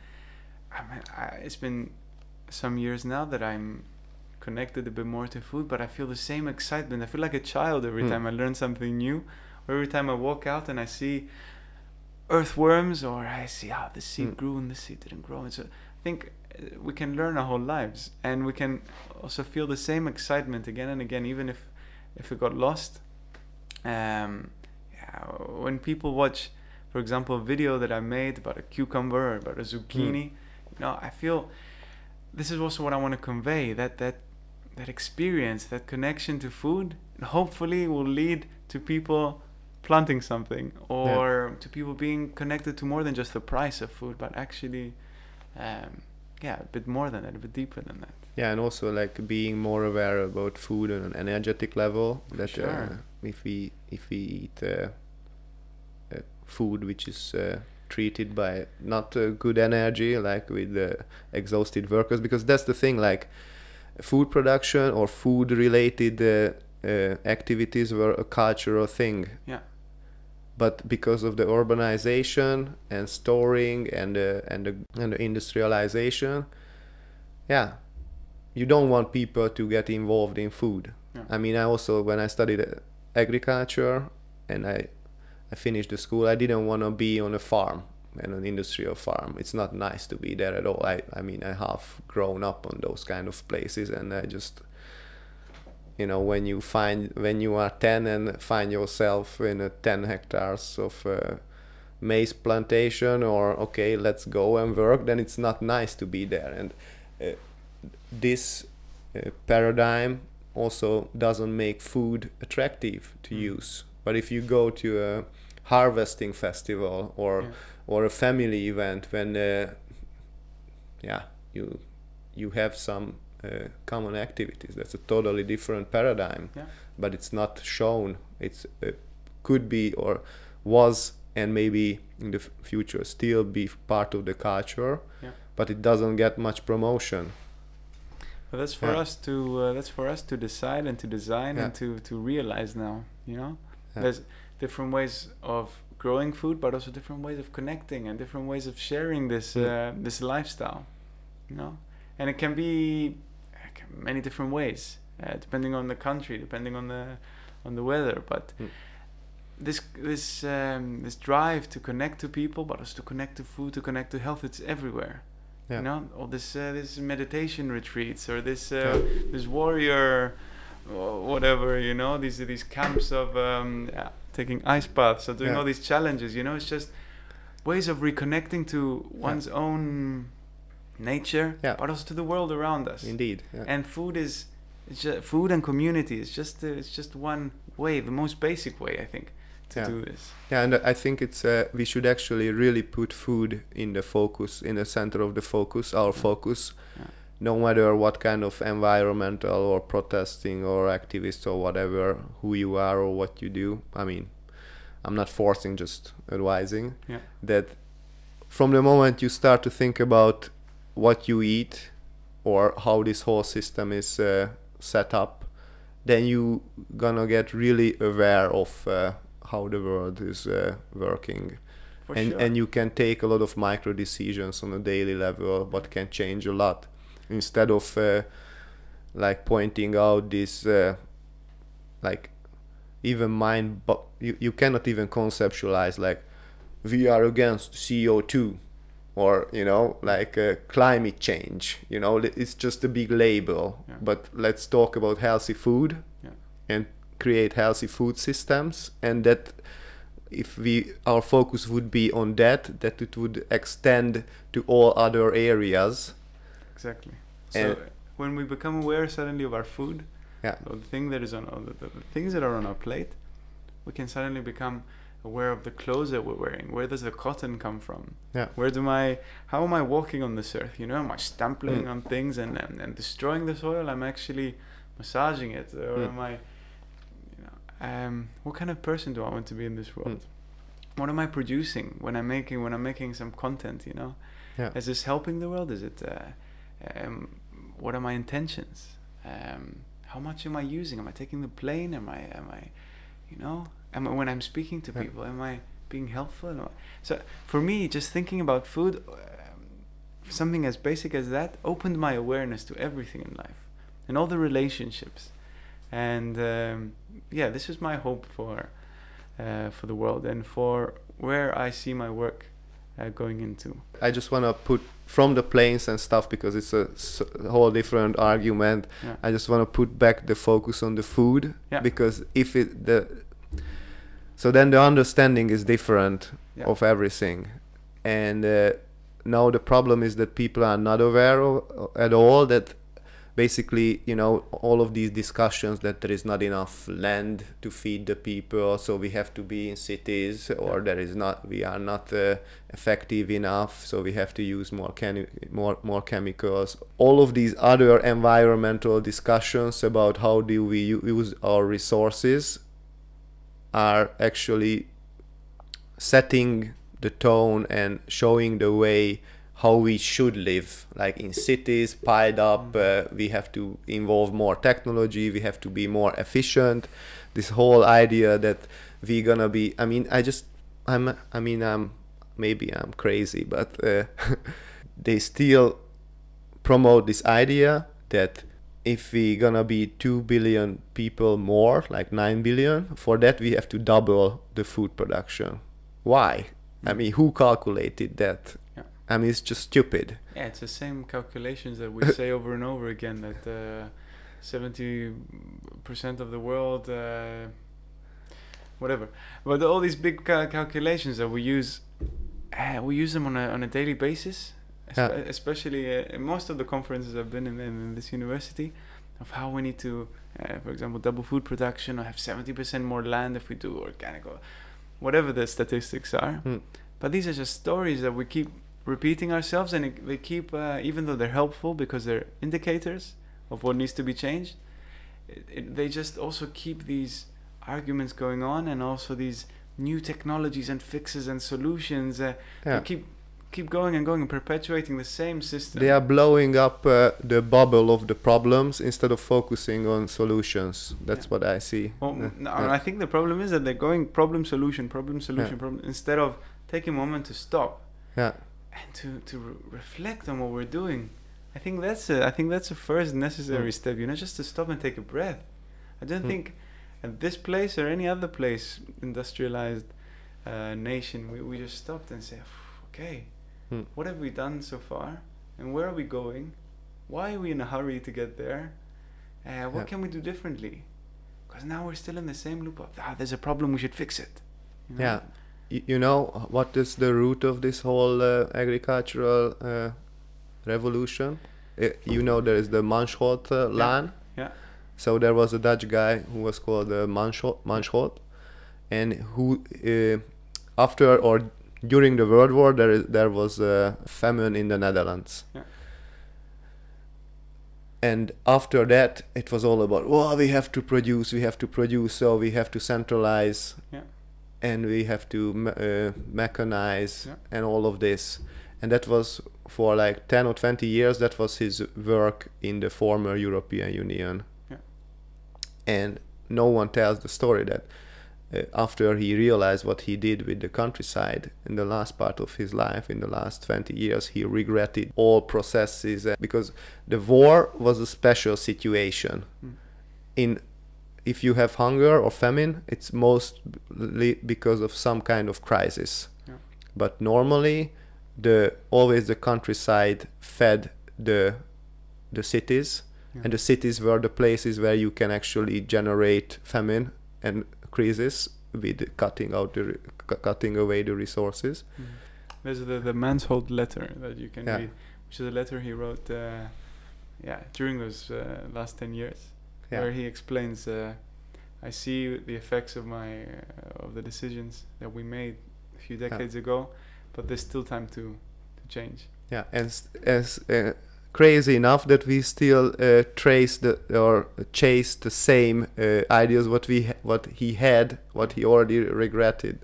I mean, I, it's been some years now that i'm connected a bit more to food but i feel the same excitement. I feel like a child every Hmm. time i learn something new. Or every time i walk out and i see earthworms or i see how this seed Hmm. grew and this seed didn't grow. And so i think uh, we can learn our whole lives and we can also feel the same excitement again and again even if if it got lost. Um yeah, when people watch for example, a video that I made about a cucumber or about a zucchini, you know, I feel this is also what I want to convey that that that experience, that connection to food, hopefully will lead to people planting something or to people being connected to more than just the price of food, but actually, um, yeah, a bit more than that, a bit deeper than that. yeah and also like being more aware about food on an energetic level that Sure. uh, if we if we eat uh, uh, food which is uh, treated by not uh, good energy like with the exhausted workers because that's the thing like food production or food related uh, uh, activities were a cultural thing Yeah. but because of the urbanization and storing and uh, and the, and the industrialization yeah you don't want people to get involved in food Yeah. i mean i also when i studied uh, agriculture and i i finished the school. I didn't want to be on a farm and an industrial farm. It's not nice to be there at all. I i mean i have grown up on those kind of places and i just you know when you find when you are 10 and find yourself in a 10 hectares of uh, maize plantation or okay let's go and work then it's not nice to be there. And uh, this uh, paradigm also doesn't make food attractive to Mm. use. But if you go to a harvesting festival or Yeah. or a family event when uh, yeah you you have some uh, common activities that's a totally different paradigm Yeah. but it's not shown it's uh, could be or was and maybe in the f- future still be part of the culture Yeah. but it doesn't get much promotion that's for us to uh, that's for us to decide and to design and to to realize now. You know, there's different ways of growing food, but also different ways of connecting and different ways of sharing this uh, this lifestyle. You know, and it can be many different ways uh, depending on the country, depending on the on the weather. But Mm. this this um, this drive to connect to people, but also to connect to food, to connect to health, it's everywhere Yeah. you know all this uh, this meditation retreats or this uh, Yeah. this warrior whatever you know these these camps of um, taking ice baths or doing Yeah. all these challenges you know it's just ways of reconnecting to one's own nature Yeah. but also to the world around us indeed yeah. and food is it's just, food and community is just uh, it's just one way the most basic way i think to Yeah. do this Yeah, and I think it's uh, we should actually really put food in the focus, in the center of the focus, our focus, Yeah. No matter what kind of environmental or protesting or activist or whatever, who you are or what you do. I mean, I'm not forcing, just advising Yeah. that from the moment you start to think about what you eat or how this whole system is uh, set up, then you gonna get really aware of uh, how the world is uh, working for and sure and you can take a lot of micro decisions on a daily level what can change a lot instead of uh, like pointing out this uh, like even mind but you, you cannot even conceptualize like we are against co2 or you know like uh, climate change you know it's just a big label Yeah. but let's talk about healthy food Yeah. and create healthy food systems and that if we our focus would be on that that it would extend to all other areas Exactly. So And- when we become aware suddenly of our food, Yeah. or the thing that is on or the, the, things that are on our plate, we can suddenly become aware of the clothes that we're wearing. Where does the cotton come from? Yeah. Where do my how am I walking on this earth? You know, am I stampling Mm. on things and, and, and destroying the soil? I'm actually massaging it, or Mm. am I? You know, um, what kind of person do I want to be in this world? What am I producing when I'm making when I'm making some content? You know, Yeah. is this helping the world? Is it? Uh, um, what are my intentions? Um, how much am I using? Am I taking the plane? Am I? Am I? You know, am I, when I'm speaking to people, am I being helpful? So for me, just thinking about food, um, something as basic as that, opened my awareness to everything in life and all the relationships. And um, yeah, this is my hope for uh, for the world and for where I see my work uh, going into. I just want to put from the planes and stuff because it's a s- whole different argument. Yeah. I just want to put back the focus on the food Yeah. because if it the so then the understanding is different Yeah. of everything, and uh, now the problem is that people are not aware of, at all that basically you know all of these discussions that there is not enough land to feed the people so we have to be in cities or there is not we are not uh, effective enough so we have to use more chemi- more more chemicals. All of these other environmental discussions about how do we u- use our resources are actually setting the tone and showing the way how we should live like in cities piled up uh, we have to involve more technology we have to be more efficient. This whole idea that we gonna be i mean i just i'm i mean i'm maybe i'm crazy but uh, they still promote this idea that if we gonna be 2 billion people more like 9 billion for that we have to double the food production. Why? I mean who calculated that. I mean it's just stupid Yeah, it's the same calculations that we say over and over again that uh, seventy percent of the world, uh, whatever. But all these big cal- calculations that we use, uh, we use them on a on a daily basis. Yeah. Especially uh, in most of the conferences I've been in, in this university, of how we need to, uh, for example, double food production or have seventy percent more land if we do organic or whatever the statistics are. Hmm. But these are just stories that we keep repeating ourselves, and they keep, uh, even though they're helpful because they're indicators of what needs to be changed, it, it, they just also keep these arguments going on, and also these new technologies and fixes and solutions. Uh, yeah keep keep going and going and perpetuating the same system. they are blowing up uh, the bubble of the problems instead of focusing on solutions that's Yeah. what i see Well, no. I think the problem is that they're going problem solution, problem solution, problem instead of taking a moment to stop yeah and to to re- reflect on what we're doing. I think that's a, I think that's a first necessary Mm. step. You know, just to stop and take a breath. I don't Mm. think at this place or any other place, industrialized uh, nation, we, we just stopped and said, okay, Mm. what have we done so far, and where are we going? Why are we in a hurry to get there? Uh, what Yeah. can we do differently? Because now we're still in the same loop of ah, there's a problem, we should fix it. You know? Yeah. You know what is the root of this whole uh, agricultural uh, revolution you know there is the Mansholt uh, land Yeah. so there was a Dutch guy who was called uh, Mansholt, Mansholt and who uh, after or during the world war there is, there was a famine in the Netherlands Yeah. and after that it was all about well we have to produce we have to produce so we have to centralize Yeah. And we have to uh, mechanize Yeah. and all of this and that was for like 10 or 20 years that was his work in the former european union Yeah. and no one tells the story that uh, after he realized what he did with the countryside in the last part of his life in the last 20 years he regretted all processes uh, because the war was a special situation Mm. in if you have hunger or famine it's mostly because of some kind of crisis Yeah. but normally the always the countryside fed the the cities Yeah. and the cities were the places where you can actually generate famine and crisis with cutting out the cutting away the resources. Mhm. There's the the Mansholt letter that you can Yeah. read, which is a letter he wrote, uh, yeah, during those uh, last ten years, Yeah. where he explains, uh, I see the effects of my uh, of the decisions that we made a few decades ago, but there's still time to to change. Yeah, and as uh, crazy enough that we still uh, trace the or chase the same uh, ideas what we ha- what he had, what he already regretted.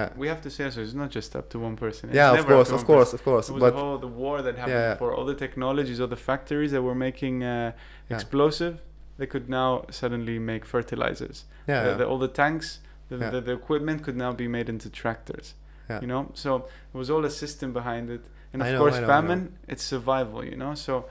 Yeah, we have to say so. It's not just up to one person. It's yeah, of course, of course, person. of course. It was But the whole the war that happened Yeah. before all the technologies, all the factories that were making uh, explosive, they could now suddenly make fertilizers. yeah, The, the, all the tanks, the, the, the equipment could now be made into tractors. Yeah. You know, so it was all a system behind it, and of know, course I know, I know. famine, it's survival. You know, so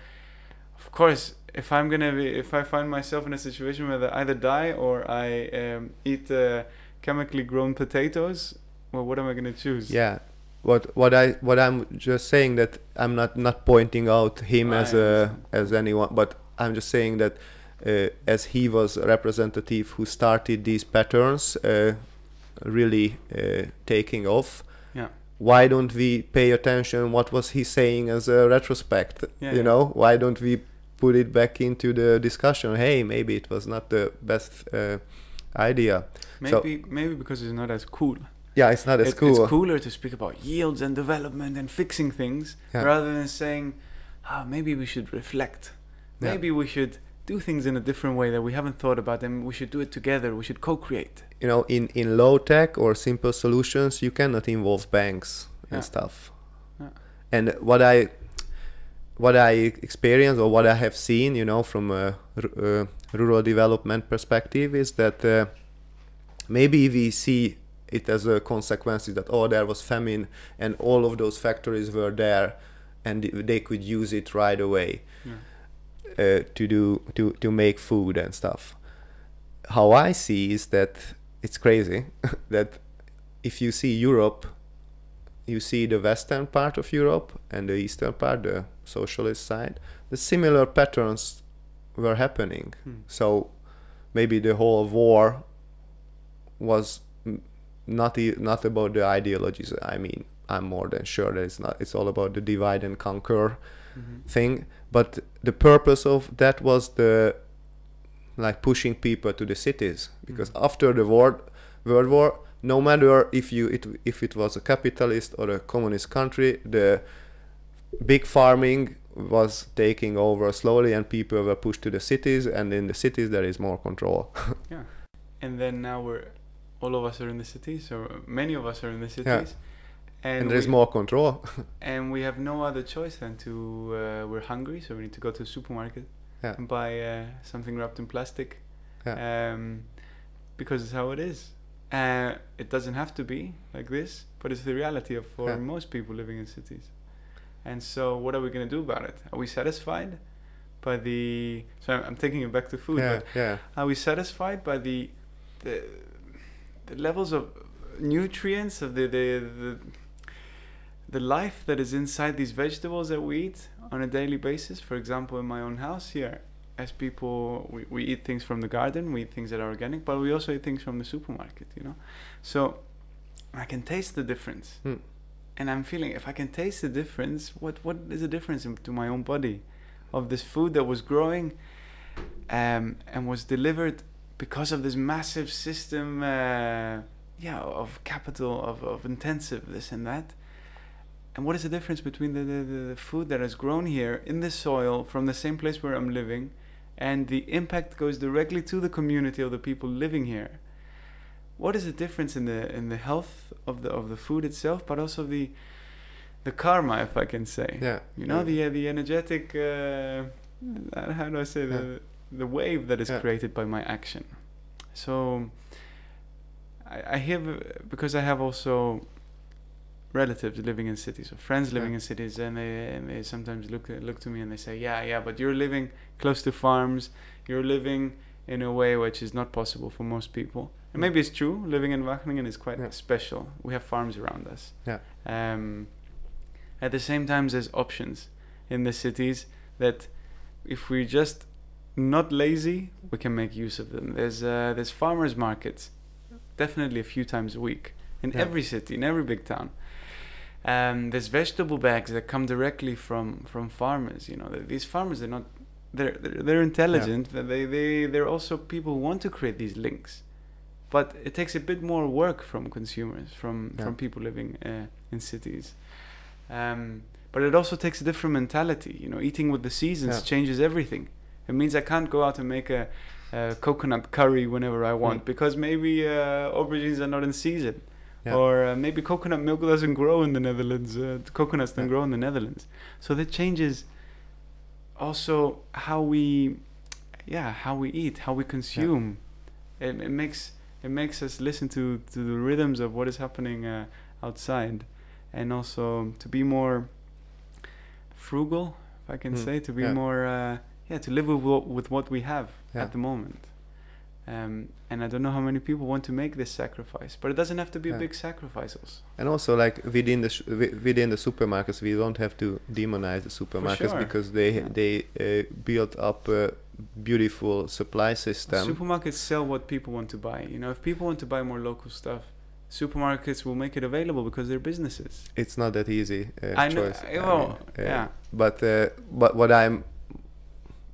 of course if I'm gonna be, if I find myself in a situation where I either die or I um, eat uh, chemically grown potatoes, well, what am I gonna choose? yeah. What what I what I'm just saying that I'm not not pointing out him I as a understand. as anyone, but I'm just saying that uh, as he was a representative who started these patterns uh, really uh, taking off. Yeah. Why don't we pay attention? What was he saying as a retrospect? Yeah, you yeah. know, why don't we put it back into the discussion? Hey, maybe it was not the best uh, idea. So- Maybe maybe because it's not as cool. Yeah, it's not as It- cool. It's cooler to speak about yields and development and fixing things Yeah. rather than saying, ah, maybe we should reflect. Yeah. Maybe we should do things in a different way that we haven't thought about and we should do it together. We should co-create. you know in in low tech or simple solutions you cannot involve banks Yeah. and stuff Yeah. and what i what i experience or what i have seen you know from a, uh, rural development perspective is that uh, maybe we see it as a consequence that oh there was famine and all of those factories were there and they could use it right away Yeah. uh, to do to to make food and stuff. How I see is that it's crazy that if you see Europe, you see the western part of Europe and the eastern part, the socialist side, the similar patterns were happening. Hmm. So maybe the whole war was not e- not about the ideologies. I mean, I'm more than sure that it's not. It's all about the divide and conquer Mhm. thing but the purpose of that was the like pushing people to the cities because Mhm. after the war world war no matter if you it, if it was a capitalist or a communist country the big farming was taking over slowly and people were pushed to the cities and in the cities there is more control yeah. And then now we're, all of us are in the cities, or many of us are in the cities. and, And, there is we- more control and we have no other choice than to uh, we're hungry so we need to go to the supermarket Yeah. and buy uh, something wrapped in plastic Yeah. um, because it's how it is uh, it doesn't have to be like this but it's the reality of for Yeah. most people living in cities and so what are we going to do about it are we satisfied by the so I'm, I'm taking it back to food yeah but yeah are we satisfied by the the, the levels of nutrients of the, the the the life that is inside these vegetables that we eat on a daily basis. For example in my own house here as people we, we eat things from the garden we eat things that are organic but we also eat things from the supermarket you know? So i can taste the difference. Hmm. and i'm feeling if i can taste the difference what what is the difference in, to my own body of this food that was growing um, and was delivered because of this massive system uh, yeah of capital of, of intensive this and that. And what is the difference between the, the, the food that has grown here in the soil from the same place where i'm living and the impact goes directly to the community of the people living here? What is the difference in the in the health of the of the food itself but also the the karma if i can say? Yeah. You know the uh, the energetic uh, uh, how do I say the the wave that is Yeah. created by my action. So I, I hear because I have also relatives living in cities or friends living Yeah. in cities, and they and they sometimes look look to me and they say, yeah, yeah, but you're living close to farms, you're living in a way which is not possible for most people. And maybe it's true. Living in Wageningen is quite Yeah. special. We have farms around us. Yeah. Um, at the same time, there's options in the cities that, if we're just not lazy, we can make use of them. There's uh, there's farmers markets definitely a few times a week in Yeah. every city, in every big town. Um, there's vegetable bags that come directly from from farmers. You know, these farmers they're not they're they're, they're intelligent, but they they they're also people who want to create these links. But it takes a bit more work from consumers, from Yeah. from people living uh, in cities. Um, but it also takes a different mentality. You know, eating with the seasons Yeah. changes everything. It means I can't go out and make a, a coconut curry whenever I want Mm. because maybe uh, aubergines are not in season, Yeah. or uh, maybe coconut milk doesn't grow in the Netherlands. Uh, coconuts don't Yeah. grow in the Netherlands, so that changes also how we, yeah, how we eat, how we consume. It, it makes it makes us listen to to the rhythms of what is happening uh, outside, and also to be more frugal, if I can Mm, say, to be yeah. more, uh, yeah, to live with what, with what we have Yeah. at the moment. Um, and I don't know how many people want to make this sacrifice, but it doesn't have to be Yeah. a big sacrifice. Also. And also, like within the sh- within the supermarkets, we don't have to demonize the supermarkets sure. because they Yeah. they uh, built up a beautiful supply system. Supermarkets sell what people want to buy. You know, if people want to buy more local stuff, supermarkets will make it available because they're businesses. it's not that easy uh, I know. choice. I- I well, mean, uh, yeah. But uh, but what I'm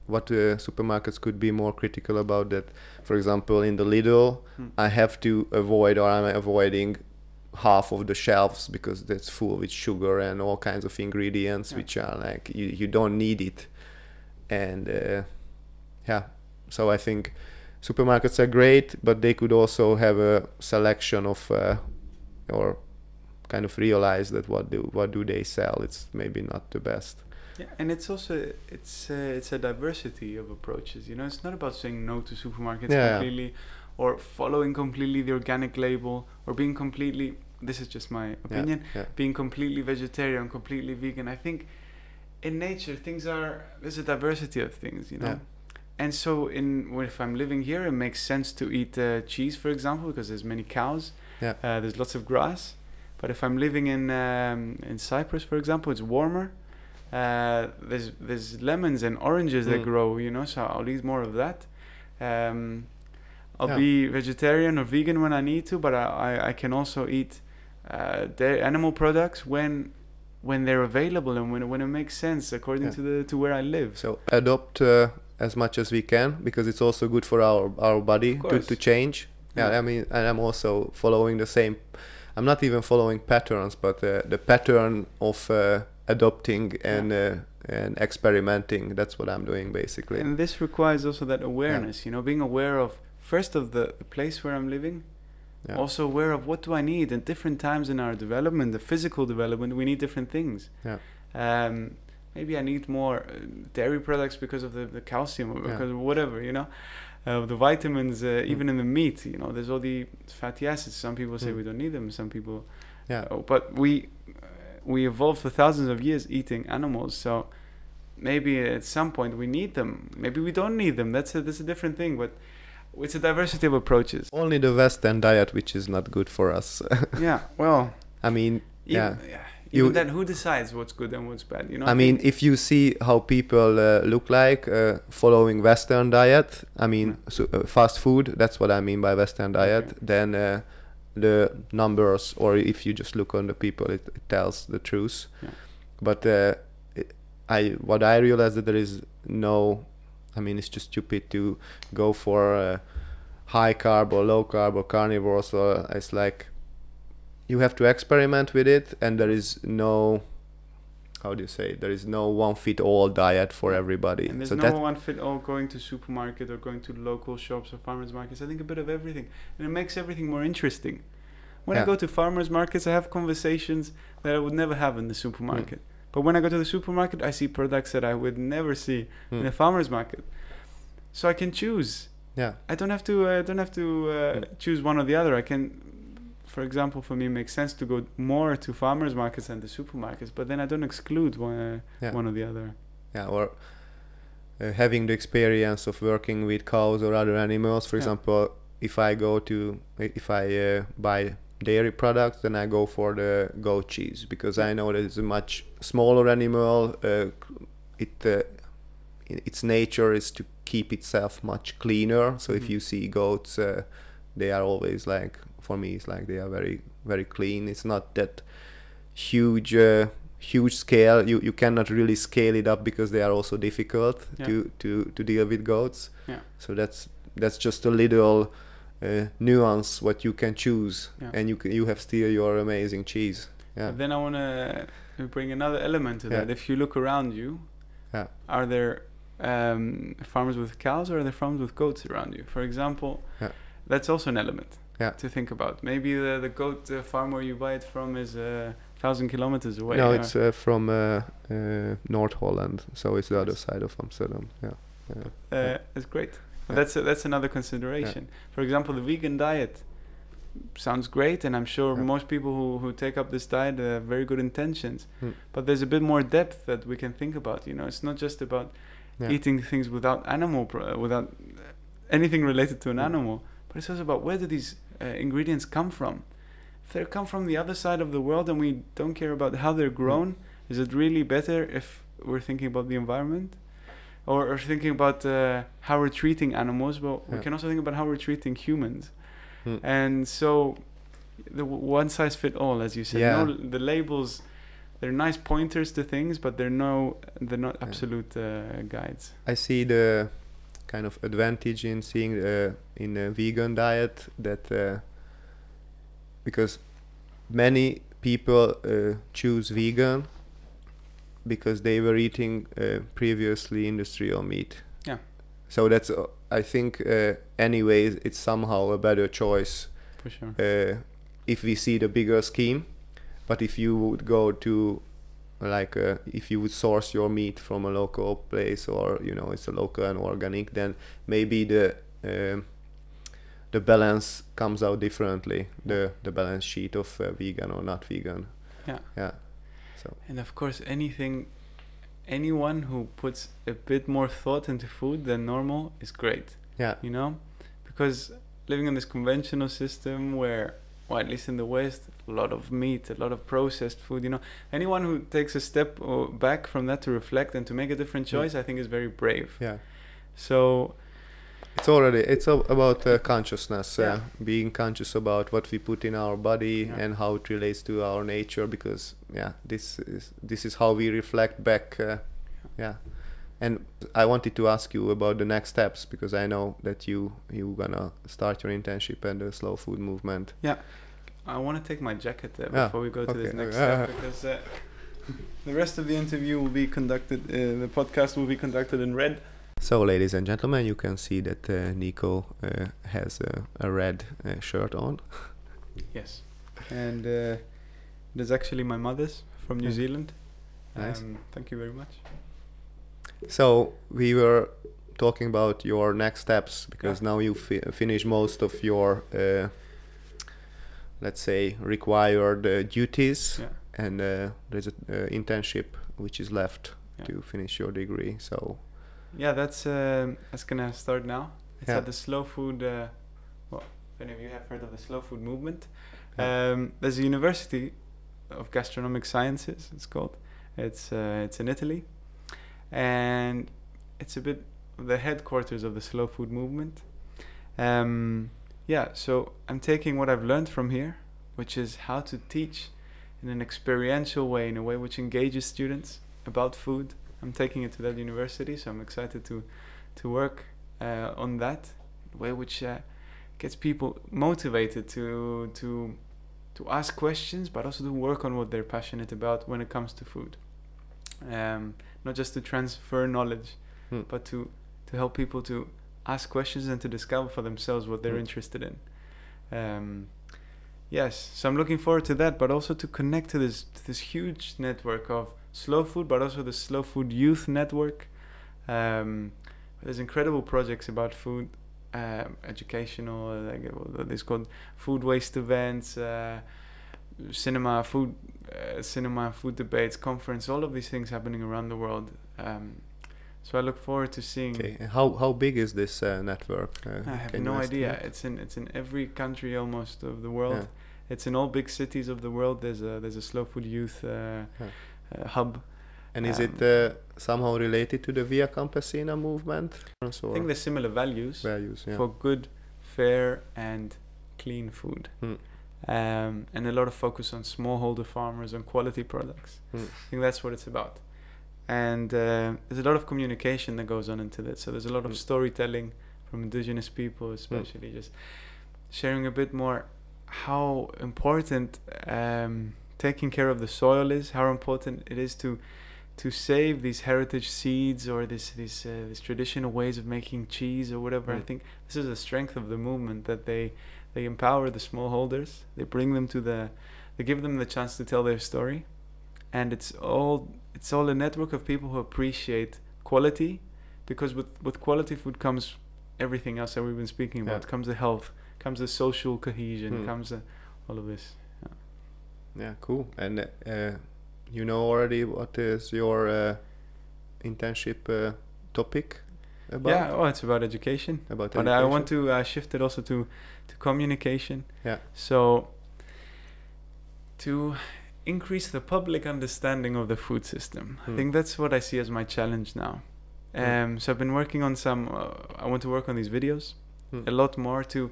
what uh, supermarkets could be more critical about that. For example, in the Lidl, Hmm. I have to avoid or I'm avoiding half of the shelves because that's full with sugar and all kinds of ingredients Yeah. which are like you, you don't need it and uh, yeah so i think supermarkets are great but they could also have a selection of uh, or kind of realize that what do what do they sell it's maybe not the best Yeah, and it's also it's uh, it's a diversity of approaches. You know, it's not about saying no to supermarkets Yeah. completely, or following completely the organic label, or being completely. This is just my opinion. yeah Being completely vegetarian, completely vegan. I think in nature things are there's a diversity of things. You know. Yeah. And so, in well, if I'm living here, it makes sense to eat uh, cheese, for example, because there's many cows. Yeah. Uh, there's lots of grass. But if I'm living in um, in Cyprus, for example, it's warmer. Uh, there's there's lemons and oranges that Mm. grow, you know. So I'll eat more of that. Um, I'll Yeah. be vegetarian or vegan when I need to, but I, I, I can also eat uh, dairy, animal products when when they're available and when when it makes sense according Yeah. to the to where I live. so adopt uh, as much as we can because it's also good for our our body Of to, to change yeah, Yeah. i mean and i'm also following the same i'm not even following patterns but uh, the pattern of uh, adopting and uh, and experimenting that's what i'm doing basically And this requires also that awareness, you know, being aware of first of the, the place where I'm living, yeah. also aware of what do I need at different times in our development, the physical development, we need different things. Yeah. Um, maybe I need more uh, dairy products because of the, the calcium or Yeah. because of whatever, you know. Uh, the vitamins, uh, Mm. even in the meat, you know, there's all the fatty acids. Some people say Mm. we don't need them. Some people, yeah oh, but we uh, we evolved for thousands of years eating animals. So maybe at some point we need them. Maybe we don't need them. That's a that's a different thing. But it's a diversity of approaches. only the western diet which is not good for us yeah. Well. i mean Even, Yeah. yeah. You- then, who decides what's good and what's bad? You know. I mean, if you see how people uh, look like uh, following Western diet, I mean, so, uh, fast food, that's what I mean by Western diet, Okay. then uh, the numbers, or if you just look on the people, it, it tells the truth. Yeah. But uh, it, I, what I realized that there is no, I mean, it's just stupid to go for uh, high carb or low carb or carnivore. So it's like you have to experiment with it, and there is no how do you say there is no one fit all diet for everybody and there's so no that one fit all going to supermarket or going to local shops or farmers markets. I think a bit of everything, and it makes everything more interesting. When I go to farmers markets, I have conversations that I would never have in the supermarket. But when I go to the supermarket, I see products that I would never see in Hmm. a farmers market. So I can choose. yeah I don't have to. uh, don't have to uh, Mm. choose one or the other. I can, for example, for me, it makes sense to go more to farmers markets than the supermarkets. But then I don't exclude one, uh, Yeah. one or the other. yeah or uh, having the experience of working with cows or other animals for Yeah. example if i go to if i uh, buy dairy products then i go for the goat cheese because i know that it's a much smaller animal uh, it uh, its nature is to keep itself much cleaner so if Mhm. you see goats uh, they are always like for me it's like they are very very clean it's not that huge uh, huge scale you you cannot really scale it up because they are also difficult Yeah. to to to deal with goats Yeah. so that's that's just a little uh, nuance what you can choose Yeah. and you c- you have still your amazing cheese yeah But then I want to bring another element to that. If you look around you, Yeah. are there um, farms with cows or are there farms with goats around you? For example, Yeah. that's also an element Yeah. to think about. Maybe the, the goat uh, farm where you buy it from is a thousand kilometers away. no it's uh, from uh, uh, north holland so it's the other side of amsterdam yeah yeah uh, it's great. Yeah. That's a, that's another consideration. For example, the vegan diet sounds great, and I'm sure most people who, who take up this diet uh, have very good intentions. Hmm. But there's a bit more depth that we can think about. You know, it's not just about eating things without animal, uh, without uh, anything related to an Hmm. animal, but it's also about where do these uh, ingredients come from. If they come from the other side of the world and we don't care about how they're grown, is it really better if we're thinking about the environment? Or, or thinking about uh, how we're treating animals, well, we can also think about how we're treating humans. Hmm. And so, the w- one size fit all, as you said. Yeah. No, the labels, they're nice pointers to things, but they're no, they're not Yeah. absolute uh, guides. I see the kind of advantage in seeing uh, in a vegan diet that uh, because many people uh, choose vegan because they were eating uh, previously industrial meat. Yeah. So that's uh, I think uh, anyways it's somehow a better choice For sure. uh, if we see the bigger scheme. But if you would go to like uh, if you would source your meat from a local place or you know it's a local and organic, then maybe the um, the balance comes out differently. The the balance sheet of uh, vegan or not vegan. Yeah. Yeah. So And of course, anything, anyone who puts a bit more thought into food than normal is great. yeah. You know, because living in this conventional system where, well, at least in the West, a lot of meat, a lot of processed food. You know, anyone who takes a step uh, back from that to reflect and to make a different Yeah. choice, I think is very brave. Yeah. So It's already it's about uh, consciousness, Yeah. uh, being conscious about what we put in our body Yeah. and how it relates to our nature. Because yeah, this is this is how we reflect back. Uh, yeah, and I wanted to ask you about the next steps because I know that you you gonna start your internship and the slow food movement. Yeah, I want to take my jacket there Ah, before we go to this next step because uh, the rest of the interview will be conducted. Uh, the podcast will be conducted in red. So, ladies and gentlemen, you can see that uh, Nico uh, has a, a red uh, shirt on. Yes. And uh, there's actually my mother's from New Zealand. Nice. Um, thank you very much. So we were talking about your next steps because Yeah. now you fi- finish most of your, uh, let's say, required uh, duties, Yeah. and uh, there's an uh, internship which is left Yeah. to finish your degree. So Yeah, that's um that's gonna start now. It's at the slow food. Uh, well, if any of you have heard of the slow food movement, um, there's a university of gastronomic sciences. It's called. It's uh, it's in Italy, and it's a bit the headquarters of the slow food movement. Um, yeah, so I'm taking what I've learned from here, which is how to teach in an experiential way, in a way which engages students about food. I'm taking it to that university, so I'm excited to to work uh, on that way which uh, gets people motivated to to to ask questions, but also to work on what they're passionate about when it comes to food. Um, not just to transfer knowledge, Hmm. but to to help people to ask questions and to discover for themselves what they're Hmm. interested in. Um, yes, so I'm looking forward to that, but also to connect to this to this huge network of slow food, but also the slow food youth network. Um, there's incredible projects about food, um, educational, like uh, what is called food waste events, uh, cinema, food, uh, cinema, food debates, conference, all of these things happening around the world. Um, so I look forward to seeing. okay, how how big is this uh, network? Uh, I have no idea. It's in it's in every country almost of the world. Yeah. It's in all big cities of the world. There's a there's a slow food youth uh, uh, hub. And is it Um, uh, somehow related to the Via Campesina movement? I think there's similar values values. Yeah. for good, fair, and clean food. Mm. Um, and a lot of focus on smallholder farmers and quality products. Mm. I think that's what it's about. And uh, there's a lot of communication that goes on into that. So there's a lot of Mm. storytelling from indigenous people, especially just sharing a bit more how important um, taking care of the soil is, how important it is to to save these heritage seeds or this this uh, this traditional ways of making cheese or whatever. I Mm. think this is the strength of the movement that they they empower the smallholders. They bring them to the they give them the chance to tell their story, and it's all it's all a network of people who appreciate quality, because with with quality food comes everything else that we've been speaking about. Yeah. Comes the health, comes the social cohesion, Mm. comes the, all of this. Yeah, cool. And uh, you know already what is your uh, internship uh, topic about? Yeah, oh, it's about education. About education. But I want to uh, shift it also to to communication. Yeah. So to increase the public understanding of the food system, I Hmm. think that's what I see as my challenge now. Hmm. Um, so I've been working on some. Uh, I want to work on these videos Hmm. a lot more to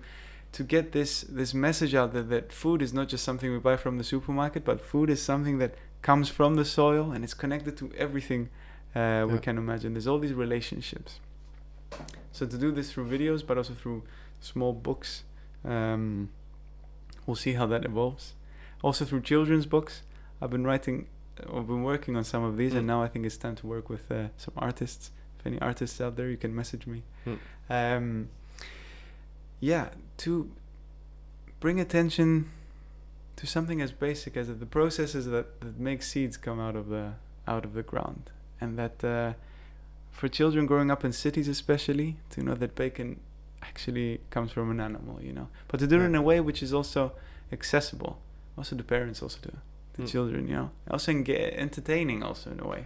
to get this this message out there that food is not just something we buy from the supermarket, but food is something that comes from the soil and it's connected to everything uh, we can imagine. There's all these relationships. So to do this through videos, but also through small books, um, we'll see how that evolves. Also through children's books, I've been writing, uh, I've been working on some of these, and Mm. now I think it's time to work with uh, some artists. If any artists out there, you can message me. Mm. Um, yeah, to bring attention to something as basic as the processes that, that make seeds come out of the out of the ground, and that uh, for children growing up in cities, especially, to know that bacon actually comes from an animal, you know, but to do it in a way which is also accessible. Also, the parents also do the Mm. children, you know, also enga- entertaining also in a way.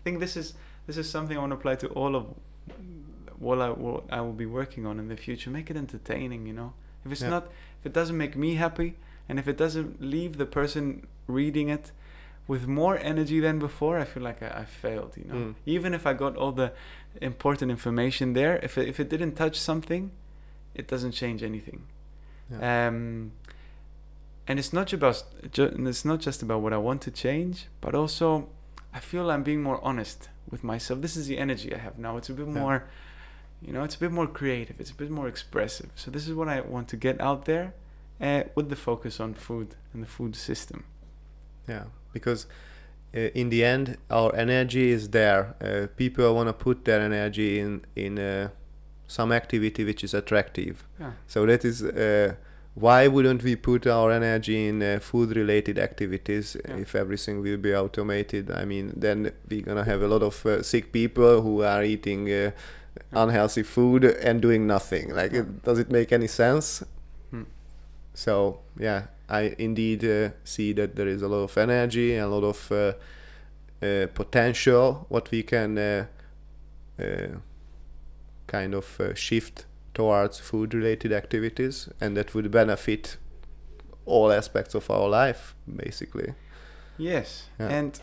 I think this is this is something I want to apply to all of what I what I will be working on in the future. Make it entertaining, you know. If it's Yeah. not, if it doesn't make me happy, and if it doesn't leave the person reading it with more energy than before, I feel like I, I failed, you know. Mm. Even if I got all the important information there, if it, if it didn't touch something, it doesn't change anything. Yeah. Um, and it's not about ju- and it's not just about what I want to change, but also I feel I'm being more honest with myself. This is the energy I have now. It's a bit Yeah. more, you know, it's a bit more creative. It's a bit more expressive. So this is what I want to get out there, uh, with the focus on food and the food system. Yeah, because uh, in the end, our energy is there. Uh, people want to put their energy in in uh, some activity which is attractive. Yeah. So that is uh, why wouldn't we put our energy in uh, food-related activities Yeah. if everything will be automated? I mean, then we're gonna have a lot of uh, sick people who are eating uh, unhealthy food and doing nothing. Like, it, does it make any sense? Hmm. So yeah, I indeed uh, see that there is a lot of energy and a lot of uh, uh, potential what we can uh, uh, kind of uh, shift towards food-related activities, and that would benefit all aspects of our life, basically. Yes, Yeah. and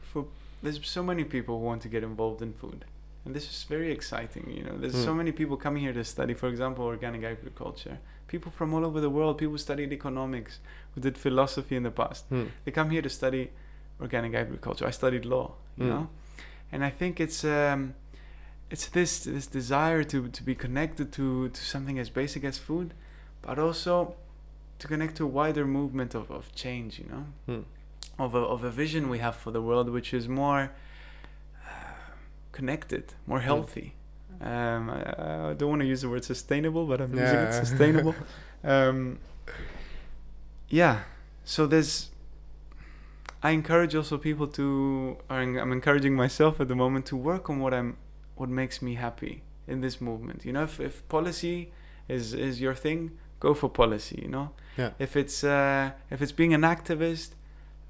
for there's so many people who want to get involved in food, and this is very exciting. You know, there's so Mm. many people coming here to study, for example, organic agriculture. People from all over the world, people who studied economics, who did philosophy in the past. Hmm. They come here to study organic agriculture. I studied law, you Mm. know, and I think it's um, it's this this desire to to be connected to to something as basic as food, but also to connect to a wider movement of, of change. You know Hmm. of a, of a vision we have for the world which is more uh, connected, more healthy. Um, I, I don't want to use the word sustainable, but I'm using it sustainable. um, yeah, so there's. I encourage also people to. I'm encouraging myself at the moment to work on what I'm, what makes me happy in this movement. You know, if, if policy is is your thing, go for policy. You know, Yeah. if it's uh, if it's being an activist,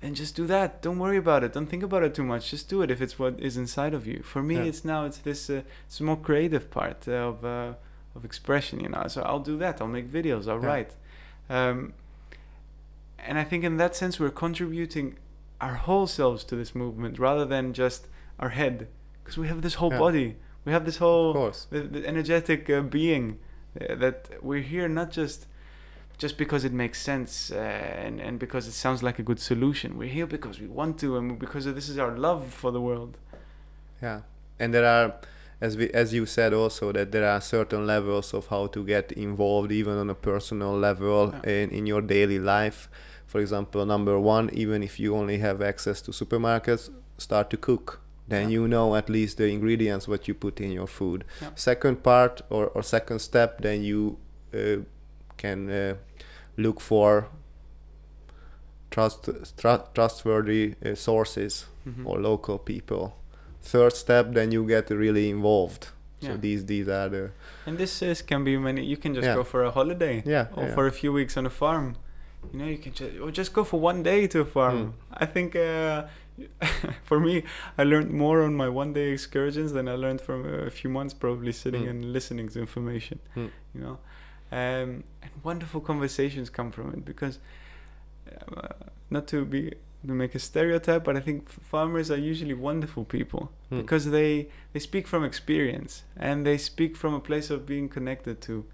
then just do that. Don't worry about it. Don't think about it too much. Just do it if it's what is inside of you. For me, Yeah. it's now it's this uh, it's more creative part of uh, of expression. You know, so I'll do that. I'll make videos. I'll Yeah. write. Um, and I think in that sense, we're contributing our whole selves to this movement rather than just our head, because we have this whole Yeah. body. We have this whole the, the energetic uh, being Uh, that we're here not just just because it makes sense uh, and and because it sounds like a good solution. We're here because we want to and because this is our love for the world. Yeah, and there are, as we as you said also that there are certain levels of how to get involved even on a personal level Yeah. in in your daily life. For example, number one, even if you only have access to supermarkets, start to cook. Then Yeah. you know at least the ingredients what you put in your food. Yeah. Second part or, or second step, then you uh, can uh, look for trust tru- trustworthy uh, sources Mhm. or local people. Third step, then you get really involved. So these these are the And this is can be many. You can just Yeah. go for a holiday yeah or yeah. for a few weeks on a farm. You know, you can just or just go for one day to a farm. Mm. I think uh, for me, I learned more on my one day excursions than I learned from a few months probably sitting Mm. and listening to information. Mm. You know, um, and wonderful conversations come from it because uh, not to be to make a stereotype, but I think farmers are usually wonderful people Hmm. because they they speak from experience and they speak from a place of being connected to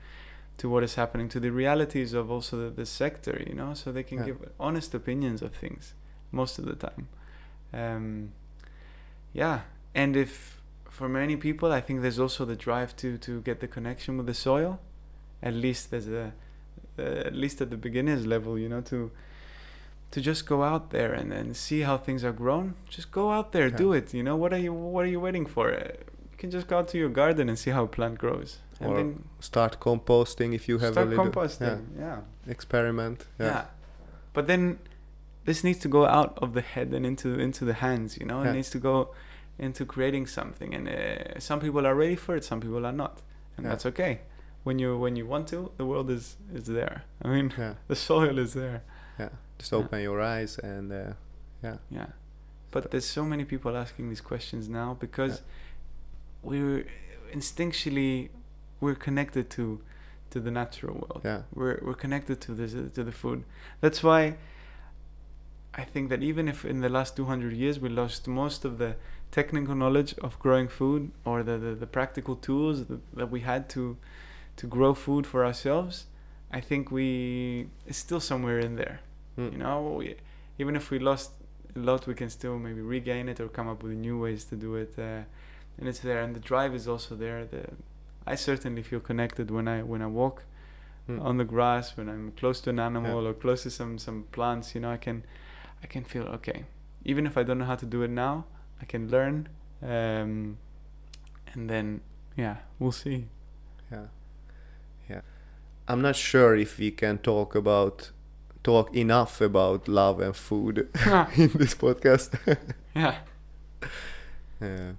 to what is happening to the realities of also the, the sector you know so they can Yeah. give honest opinions of things most of the time um, yeah and if for many people i think there's also the drive to to get the connection with the soil at least there's a uh, at least at the beginners level you know to to just go out there and, and see how things are grown. Just go out there do it you know. What are you what are you waiting for? Uh, you can just go out to your garden and see how a plant grows. And Or then start composting if you have start a little composting yeah. yeah, experiment. yeah. Yeah. but then this needs to go out of the head and into into the hands you know. It needs to go into creating something. And uh, some people are ready for it some people are not. And that's okay when you when you want to the world is is there i mean yeah. the soil is there Yeah, Just Yeah. open your eyes and uh, Yeah. But there's so many people asking these questions now because we're instinctually we're connected to to the natural world. yeah, We're we're connected to this to the food. That's why I think that even if in the last 200 years we lost most of the technical knowledge of growing food or the the, the practical tools that, that we had to to grow food for ourselves, I think we it's still somewhere in there. Mm. You know, we, even if we lost a lot, we can still maybe regain it or come up with new ways to do it. Uh, and it's there, and the drive is also there. The I certainly feel connected when I when I walk Mm. on the grass, when I'm close to an animal or close to some some plants. You know, I can I can feel okay. Even if I don't know how to do it now, I can learn. Um, and then yeah, we'll see. I'm not sure if we can talk about talk enough about love and food in this podcast. yeah. yeah,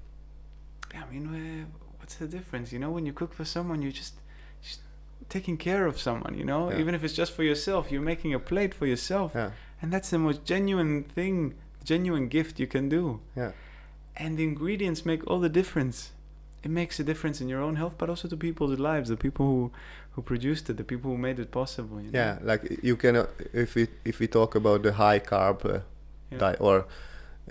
I mean, uh, what's the difference? You know, when you cook for someone, you're just, just taking care of someone. You know, Yeah. even if it's just for yourself, you're making a plate for yourself, yeah, and that's the most genuine thing, genuine gift you can do. yeah, And the ingredients make all the difference. It makes a difference in your own health, but also to people's lives, the people who who produced it, the people who made it possible. You know? yeah. Like you can, uh, if we if we talk about the high carb uh, Yeah. diet or.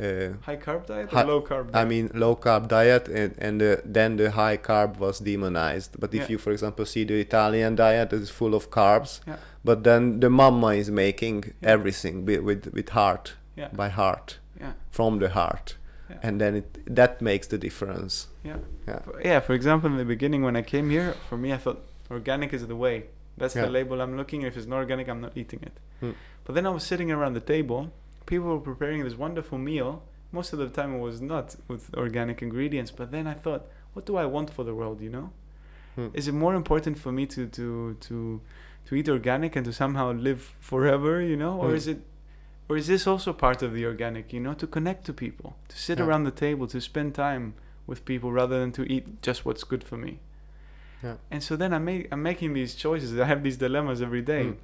Uh, High carb diet Hi- low carb I mean low carb diet and and uh, then the high carb was demonized. But if Yeah. you, for example, see the Italian diet, is full of carbs. Yeah. But then the mama is making everything with, with with heart yeah, by heart yeah, from the heart, Yeah. and then it that makes the difference. yeah. Yeah. Yeah, for example, in the beginning when I came here, for me, I thought organic is the way. That's Yeah. the label I'm looking. If it's not organic, I'm not eating it. Hmm. But then I was sitting around the table. People were preparing this wonderful meal. Most of the time, it was not with organic ingredients. But then I thought, what do I want for the world? You know, Hmm. is it more important for me to to to to eat organic and to somehow live forever? You know, or Hmm. is it or is this also part of the organic? You know, to connect to people, to sit Yeah. around the table, to spend time with people rather than to eat just what's good for me. Yeah. And so then I make I'm making these choices. I have these dilemmas every day. Mm.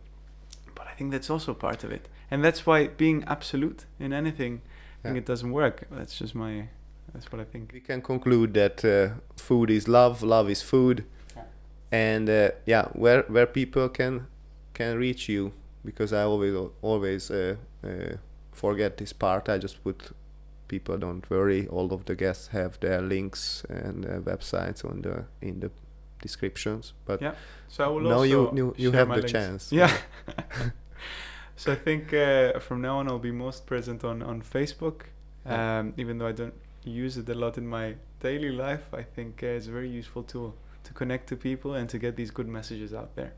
But I think that's also part of it. And that's why being absolute in anything, I think it doesn't work. That's just my that's what I think. We can conclude that uh, food is love, love is food, Yeah. and uh, yeah, where where people can can reach you because I always always uh, uh, forget this part. I just put people don't worry. All of the guests have their links and uh, websites on the in the descriptions. But Yeah, So I will now also you you, you have the links. chance. Yeah. so I think uh, from now on I'll be most present on on Facebook. Yeah. Um, even though I don't use it a lot in my daily life, I think uh, it's a very useful tool to connect to people and to get these good messages out there.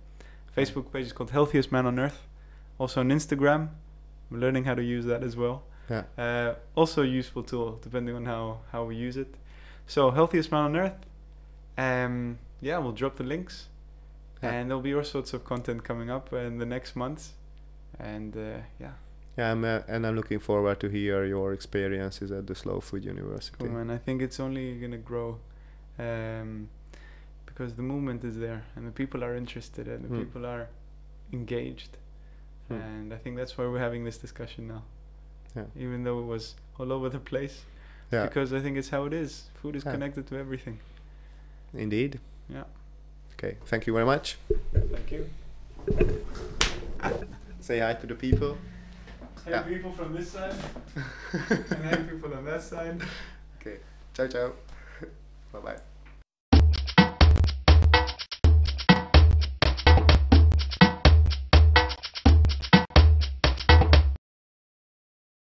Facebook page is called Healthiest Man on Earth. Also on Instagram, I'm learning how to use that as well. Yeah. Uh, also a useful tool depending on how how we use it. So Healthiest Man on Earth. Um, yeah, we'll drop the links, Yeah. and there'll be all sorts of content coming up in the next months. And uh, yeah, Yeah, I'm, uh, and I'm looking forward to hear your experiences at the Slow Food University. cool man. I think it's only gonna grow, um, because the movement is there and the people are interested and the Hmm. people are engaged, Hmm. and I think that's why we're having this discussion now. Yeah. Even though it was all over the place, Yeah, because I think it's how it is. Food is Yeah. connected to everything. indeed. Yeah. Okay, thank you very much. Thank you. Say hi to the people. Hey Yeah. people from this side, and hey people on that side. Okay, ciao ciao. bye bye.